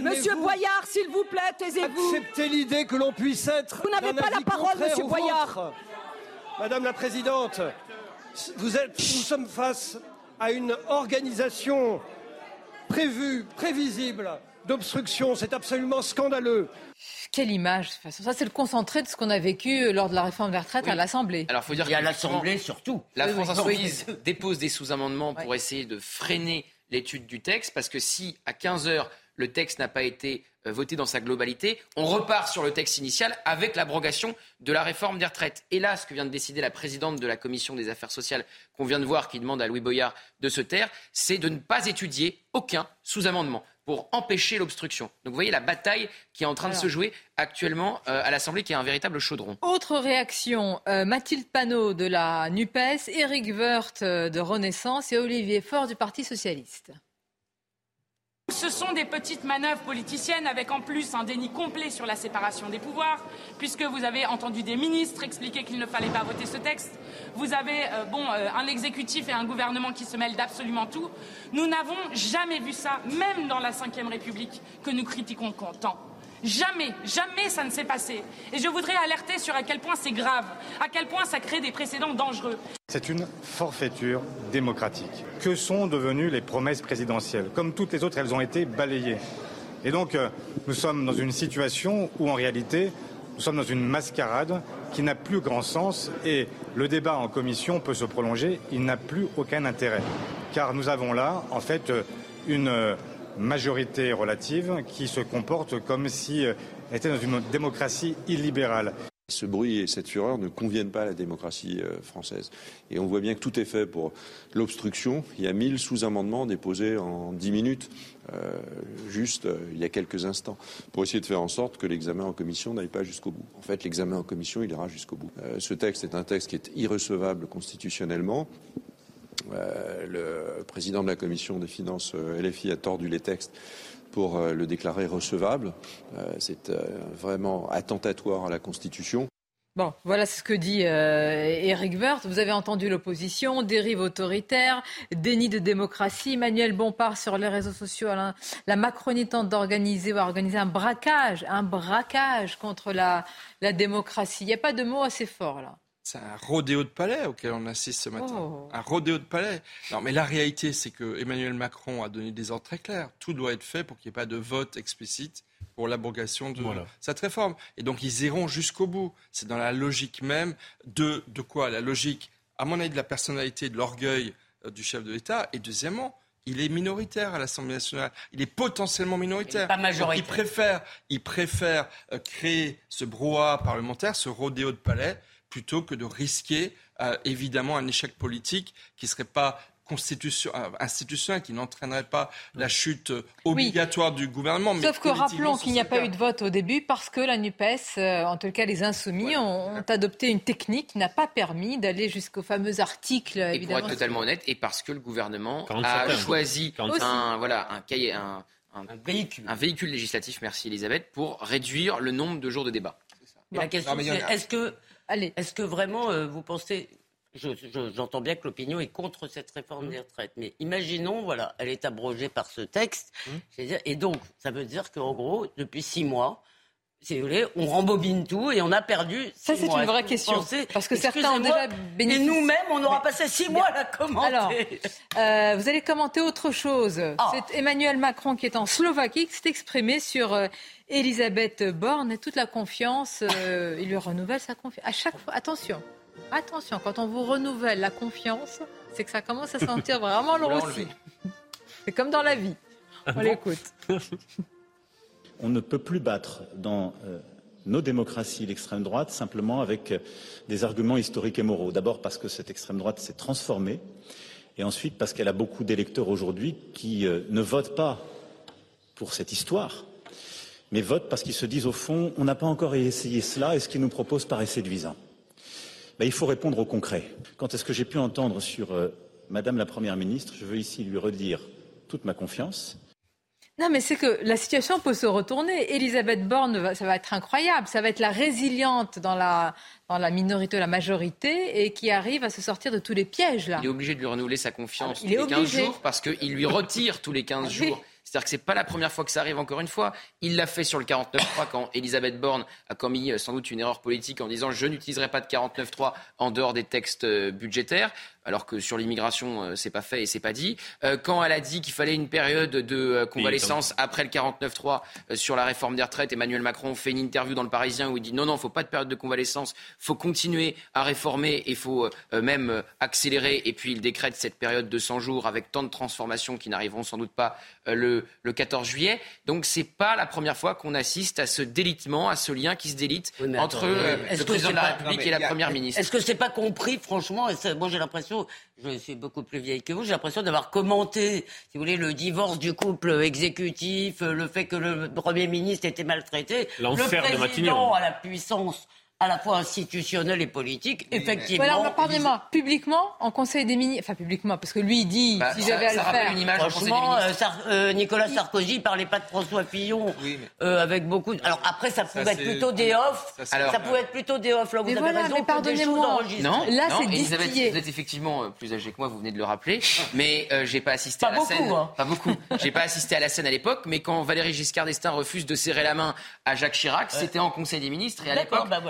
Monsieur Boyard, s'il vous plaît, taisez-vous. Acceptez l'idée que l'on puisse être. Vous n'avez pas la parole, Monsieur Boyard. vôtre. Madame la Présidente, vous êtes, nous sommes face à une organisation prévue, prévisible d'obstruction. C'est absolument scandaleux. Quelle image de toute façon. Ça, c'est le concentré de ce qu'on a vécu lors de la réforme des retraites à l'Assemblée. Alors, faut dire Et à que l'Assemblée, surtout. La Oui, France oui. Insoumise dépose des sous-amendements pour essayer de freiner l'étude du texte, parce que si à 15 heures le texte n'a pas été euh, voté dans sa globalité, on repart sur le texte initial avec l'abrogation de la réforme des retraites. Et là, ce que vient de décider la présidente de la commission des affaires sociales, qu'on vient de voir, qui demande à Louis Boyard de se taire, c'est de ne pas étudier aucun sous-amendement pour empêcher l'obstruction. Donc vous voyez la bataille qui est en train de se jouer actuellement euh, à l'Assemblée, qui est un véritable chaudron. Autre réaction, euh, Mathilde Panot de la NUPES, Éric Woerth euh, de Renaissance et Olivier Faure du Parti Socialiste. Ce sont des petites manœuvres politiciennes avec en plus un déni complet sur la séparation des pouvoirs, puisque vous avez entendu des ministres expliquer qu'il ne fallait pas voter ce texte. Vous avez euh, bon, euh, un exécutif et un gouvernement qui se mêlent d'absolument tout. Nous n'avons jamais vu ça, même dans la Ve République, que nous critiquons tant. Jamais, jamais ça ne s'est passé. Et je voudrais alerter sur à quel point c'est grave, à quel point ça crée des précédents dangereux. C'est une forfaiture démocratique. Que sont devenues les promesses présidentielles Comme toutes les autres, elles ont été balayées. Et donc, euh, nous sommes dans une situation où, en réalité, nous sommes dans une mascarade qui n'a plus grand sens et le débat en commission peut se prolonger. Il n'a plus aucun intérêt. Car nous avons là, en fait, euh, une euh, majorité relative qui se comporte comme si euh, elle était dans une démocratie illibérale. Ce bruit et cette fureur ne conviennent pas à la démocratie euh, française. Et on voit bien que tout est fait pour l'obstruction. Il y a 1000 sous-amendements déposés en 10 minutes, euh, juste euh, il y a quelques instants, pour essayer de faire en sorte que l'examen en commission n'aille pas jusqu'au bout. En fait, l'examen en commission, il ira jusqu'au bout. Euh, ce texte est un texte qui est irrecevable constitutionnellement. Euh, le président de la commission des finances euh, LFI a tordu les textes pour euh, le déclarer recevable. C'est vraiment attentatoire à la Constitution. Bon, voilà ce que dit Eric Woerth. Vous avez entendu l'opposition, dérive autoritaire, déni de démocratie. Emmanuel Bompard sur les réseaux sociaux, la Macronie tente d'organiser ou organiser un braquage, un braquage contre la, la démocratie. Il n'y a pas de mot assez fort là. C'est un rodéo de palais auquel on assiste ce matin. Oh. Un rodéo de palais. Non, mais la réalité, c'est que Emmanuel Macron a donné des ordres très clairs. Tout doit être fait pour qu'il n'y ait pas de vote explicite pour l'abrogation de cette réforme. Et donc, ils iront jusqu'au bout. C'est dans la logique même de, de quoi? La logique, à mon avis, de la personnalité, de l'orgueil euh, du chef de l'État. Et deuxièmement, il est minoritaire à l'Assemblée nationale. Il est potentiellement minoritaire. Il, pas majoritaire. il préfère, il préfère euh, créer ce brouhaha parlementaire, ce rodéo de palais, plutôt que de risquer euh, évidemment un échec politique qui ne serait pas constitution, euh, institutionnel qui n'entraînerait pas la chute euh, obligatoire du gouvernement. Sauf que rappelons qu'il n'y a pas eu de vote au début parce que la NUPES, en tout cas les Insoumis, ont, adopté une technique qui n'a pas permis d'aller jusqu'au fameux article. Et pour être totalement honnête, et parce que le gouvernement a choisi un, voilà, un cahier, un, véhicule. un véhicule législatif, merci Elisabeth, pour réduire le nombre de jours de débat. La question, c'est est-ce que est-ce que vraiment euh, vous pensez J'entends bien que l'opinion est contre cette réforme des retraites, mais imaginons, voilà, elle est abrogée par ce texte, hum. et donc ça veut dire qu'en gros, depuis six mois, si vous voulez, on rembobine tout et on a perdu. Ça, c'est une vraie question. parce que certains ont déjà bénéficié. Et nous-mêmes, on aura passé six mois à la commenter. Alors, euh, vous allez commenter autre chose. Ah. C'est Emmanuel Macron qui est en Slovaquie qui s'est exprimé sur euh, Elisabeth Borne et toute la confiance. Euh, il lui renouvelle sa confiance. À chaque fois, attention, attention, quand on vous renouvelle la confiance, c'est que ça commence à sentir vraiment <laughs> le roussi. C'est comme dans la vie. On l'écoute. <laughs> On ne peut plus battre dans euh, nos démocraties l'extrême droite simplement avec euh, des arguments historiques et moraux. D'abord parce que cette extrême droite s'est transformée et ensuite parce qu'elle a beaucoup d'électeurs aujourd'hui qui euh, ne votent pas pour cette histoire, mais votent parce qu'ils se disent au fond on n'a pas encore essayé cela et ce qu'ils nous proposent paraît séduisant. Ben, il faut répondre au concret. Quant à ce que j'ai pu entendre sur Madame la Première ministre, je veux ici lui redire toute ma confiance non, mais c'est que la situation peut se retourner. Elisabeth Borne, ça va être incroyable. Ça va être la résiliente dans la, dans la minorité la majorité et qui arrive à se sortir de tous les pièges. Là. Il est obligé de lui renouveler sa confiance tous les 15 jours parce qu'il lui retire tous les 15 ah jours. C'est-à-dire que ce n'est pas la première fois que ça arrive, encore une fois. Il l'a fait sur le 49.3 quand Elisabeth Borne a commis euh, sans doute une erreur politique en disant je n'utiliserai pas de 49.3 en dehors des textes euh, budgétaires alors que sur l'immigration, euh, c'est pas fait et c'est pas dit. Euh, quand elle a dit qu'il fallait une période de euh, convalescence après le 49-3 sur la réforme des retraites, Emmanuel Macron fait une interview dans le Parisien où il dit non, non, faut pas de période de convalescence, faut continuer à réformer et faut même accélérer. Et puis il décrète cette période de 100 jours avec tant de transformations qui n'arriveront sans doute pas le, le 14 juillet. Donc c'est pas la première fois qu'on assiste à ce délitement, à ce lien qui se délite entre le président de la République et la première ministre. Est-ce que c'est pas compris, franchement Moi j'ai l'impression je suis beaucoup plus vieille que vous, j'ai l'impression d'avoir commenté, si vous voulez, le divorce du couple exécutif, le fait que le Premier ministre était maltraité. L'enfer de Matignon. à la puissance à la fois institutionnel et politique, effectivement. Voilà, pardonnez-moi, publiquement, en Conseil des ministres, enfin publiquement, parce que lui il dit, bah, si j'avais à le faire. Une image Franchement, euh, euh, Nicolas Sarkozy parlait pas de François Fillon, euh, avec beaucoup. De... Alors après, ça pouvait être plutôt des off. Ça, pouvait être plutôt des off. Là, vous avez voilà, raison. Mais pardonnez-moi. Non, là c'est Elisabeth, vous êtes effectivement plus âgé que moi, vous venez de le rappeler, <laughs> mais j'ai pas assisté à la scène. Hein. Pas beaucoup. <laughs> J'ai pas assisté à la scène à l'époque, mais quand Valéry Giscard d'Estaing refuse de serrer la main à Jacques Chirac, c'était en Conseil des ministres et à l'époque, bah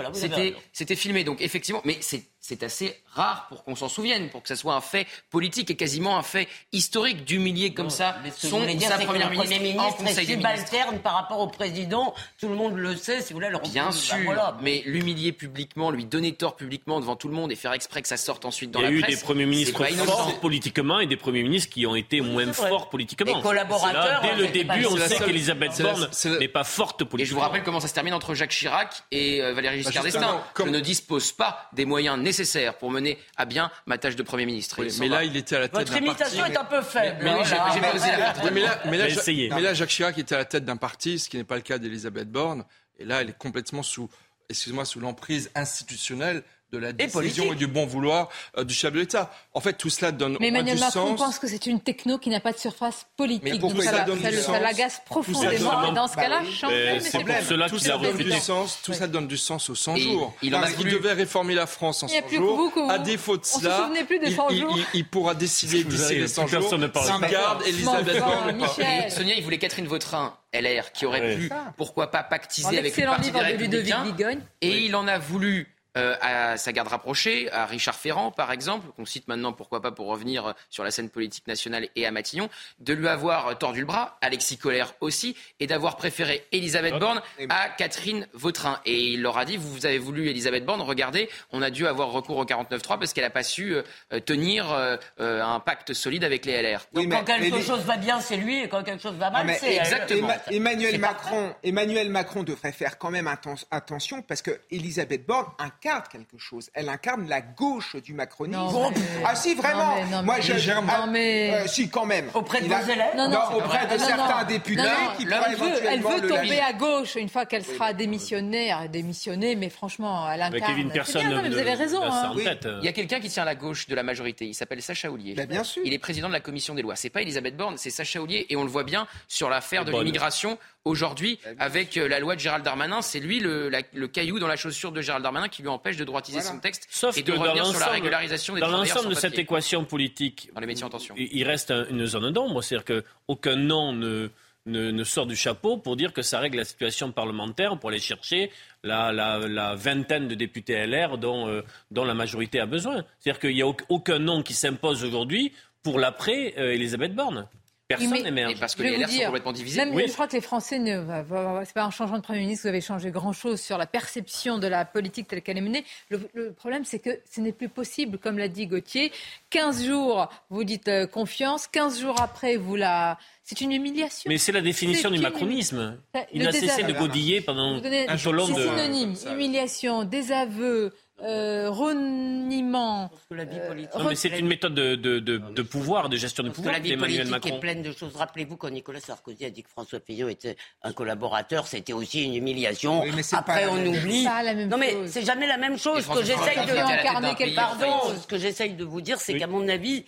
c'était filmé. Donc effectivement, mais c'est assez rare pour qu'on s'en souvienne, pour que ça soit un fait politique et quasiment un fait historique d'humilier comme ça son sa première ministre, ministre en Conseil des ministres. par rapport au président. Tout le monde le sait. Si vous voulez, le bien bah, sûr, mais l'humilier publiquement, lui donner tort publiquement devant tout le monde et faire exprès que ça sorte ensuite dans la presse. Il y a eu des premiers ministres forts politiquement et des premiers ministres qui ont été moins forts politiquement. Les collaborateurs. dès le début, on sait qu'Elisabeth Borne n'est pas forte politiquement. Et je vous rappelle comment ça se termine entre Jacques Chirac et euh, Valéry Giscard bah, d'Estaing. Je ne dispose pas des moyens nécessaires pour mener à bien ma tâche de Premier ministre. mais là, il était à la tête Votre imitation est un peu faible. Mais, là, Jacques Chirac était à la tête d'un parti, ce qui n'est pas le cas d'Elisabeth Borne. Et là, elle est complètement sous, excuse-moi, sous l'emprise institutionnelle de la décision et, du bon vouloir euh, du chef de l'État. En fait, tout cela donne Mais Emmanuel Macron sens. pense que c'est une techno qui n'a pas de surface politique. Mais Donc ça, ça, ça l'agace profondément. Et dans ce cas-là, change C'est pour cela qu'il a refusé. Tout ça donne du sens aux 100 jours. Il, devait réformer la France en 100 jours. À défaut de cela, il pourra décider d'ici les 100 jours garde Elisabeth Borne. Sonia, il voulait Catherine Vautrin, LR, qui aurait pu, pourquoi pas, pactiser avec le Parti des Républicains. Et il en a voulu euh, à sa garde rapprochée, à Richard Ferrand, par exemple, qu'on cite maintenant, pourquoi pas, pour revenir sur la scène politique nationale et à Matignon, de lui avoir tordu le bras, Alexis Collère aussi, et d'avoir préféré Elisabeth Borne à Catherine Vautrin. Et il leur a dit, vous avez voulu Elisabeth Borne, regardez, on a dû avoir recours au 49-3 parce qu'elle n'a pas su euh, tenir euh, un pacte solide avec les LR. Donc quand quelque chose va bien, c'est lui, et quand quelque chose va mal, c'est Exactement. Emmanuel Macron, Emmanuel Macron devrait faire quand même attention parce que Elisabeth Borne incarne quelque chose. Elle incarne la gauche du macronisme. Ah si, vraiment. Moi, je, non, mais... Euh, si, quand même. Auprès de vos élèves non, auprès de certains députés qui pourraient éventuellement Elle veut tomber à gauche une fois qu'elle sera démissionnaire, démissionnée, mais franchement, elle incarne. Kevin Personne, bien, vous avez raison. Hein. Il y a quelqu'un qui tient à la gauche de la majorité. Il s'appelle Sacha Oulier. Ben, bien sûr. Il est président de la commission des lois. C'est pas Elisabeth Borne, c'est Sacha Oulier, et on le voit bien sur l'affaire de l'immigration aujourd'hui avec euh, la loi de Gérald Darmanin. C'est lui le, caillou dans la chaussure de Gérald Darmanin qui lui empêche de droitiser son texte Sauf et de revenir sur la régularisation des Dans l'ensemble de cette équation politique, dans les métiers en tension. il reste une zone d'ombre. C'est-à-dire qu'aucun nom ne, ne, sort du chapeau pour dire que ça règle la situation parlementaire pour aller chercher la, la, vingtaine de députés LR dont, euh, dont la majorité a besoin. C'est-à-dire qu'il n'y a aucun nom qui s'impose aujourd'hui pour l'après euh, Elisabeth Borne. Personne n'émerge. Parce que les LR sont complètement divisés. Je crois que les Français, ne, c'est pas en changeant de Premier ministre que vous avez changé grand-chose sur la perception de la politique telle qu'elle est menée. Le, problème, c'est que ce n'est plus possible, comme l'a dit Gauthier. 15 jours, vous dites euh, confiance. 15 jours après, vous la... C'est une humiliation. Mais c'est la définition du macronisme. Il n'a cessé de godiller pendant tout au long de... C'est synonyme. Humiliation, désaveu, euh, reniement. la vie euh, c'est une méthode de, de, de, pouvoir, de gestion de pouvoir. la vie politique est pleine de choses. Rappelez-vous quand Nicolas Sarkozy a dit que François Fillon était un collaborateur, c'était aussi une humiliation. Après, on oublie. non, mais c'est jamais la même chose. Ce que j'essaye de Pardon, ce que j'essaye de vous dire, c'est qu'à mon avis,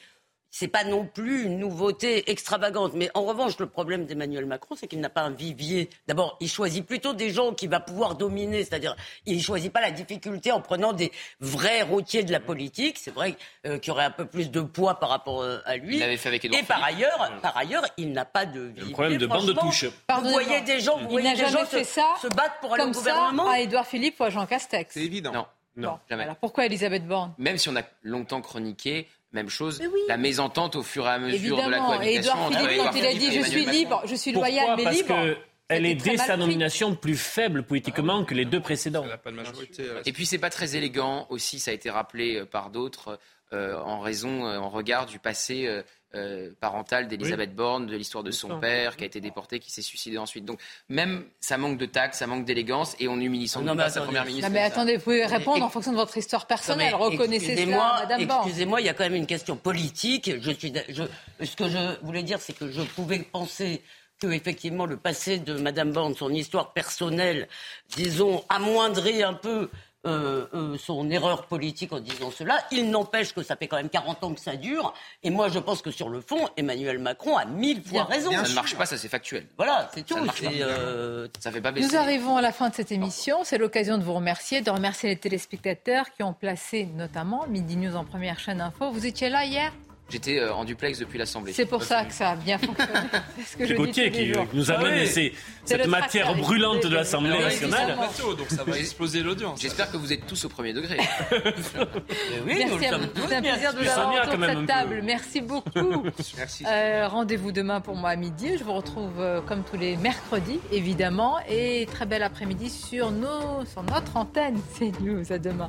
c'est pas non plus une nouveauté extravagante. Mais en revanche, le problème d'Emmanuel Macron, c'est qu'il n'a pas un vivier. D'abord, il choisit plutôt des gens qu'il va pouvoir dominer, c'est-à-dire il ne choisit pas la difficulté en prenant des vrais routiers de la politique. C'est vrai euh, qu'il y aurait un peu plus de poids par rapport euh, à lui. Il avait fait avec Et par ailleurs, par ailleurs, il n'a pas de vivier. Le problème de bande de touche. Vous voyez des gens, vous voyez des gens se, ça se battre pour aller au gouvernement. Ça à Édouard Philippe ou à Jean Castex. C'est évident. Non. Non, jamais. Alors pourquoi Elisabeth Borne? Même si on a longtemps chroniqué même chose, la mésentente au fur et à mesure de la cohabitation. Et Edouard Philippe, quand il a dit je suis libre, je suis loyal mais libre. Que... Elle est dès sa nomination plus faible politiquement que les deux précédents. Et puis c'est pas très élégant aussi, ça a été rappelé euh, par d'autres, euh, en raison, euh, en regard du passé euh, parentale d'Elisabeth Borne, de l'histoire de son père qui a été déporté, qui s'est suicidé ensuite. Donc même ça manque de tact, ça manque d'élégance et on humilie sans doute pas sa première ministre. Non mais attendez, vous pouvez répondre en fonction de votre histoire personnelle. Reconnaissez cela, Madame Borne. Excusez-moi, il y a quand même une question politique. Je suis, je, ce que je voulais dire, c'est que je pouvais penser que effectivement le passé de Madame Borne, son histoire personnelle, disons, amoindrit un peu euh, euh, son erreur politique en disant cela. Il n'empêche que ça fait quand même 40 ans que ça dure. Et moi, je pense que sur le fond, Emmanuel Macron a mille fois raison. ça ne marche pas, ça c'est factuel. Voilà, c'est tout. Euh, ça, fait pas baisser. Nous arrivons à la fin de cette émission. C'est l'occasion de vous remercier, de remercier les téléspectateurs qui ont placé notamment Midi News en première chaîne info. Vous étiez là hier? J'étais euh, en duplex depuis l'Assemblée. C'est pour ça que ça a bien <laughs> fonctionné. C'est ce Gauthier qui nous amène cette matière brûlante de l'Assemblée nationale. donc ça va exploser l'audience. J'espère que vous êtes tous au premier degré. <laughs> oui, Merci à vous. C'est un plaisir de vous avoir autour de cette table. Merci beaucoup. <laughs> Merci. Euh, Rendez-vous demain pour moi à midi. Je vous retrouve euh, comme tous les mercredis, évidemment. Et très bel après-midi sur, nos, sur notre antenne. C'est news. À demain.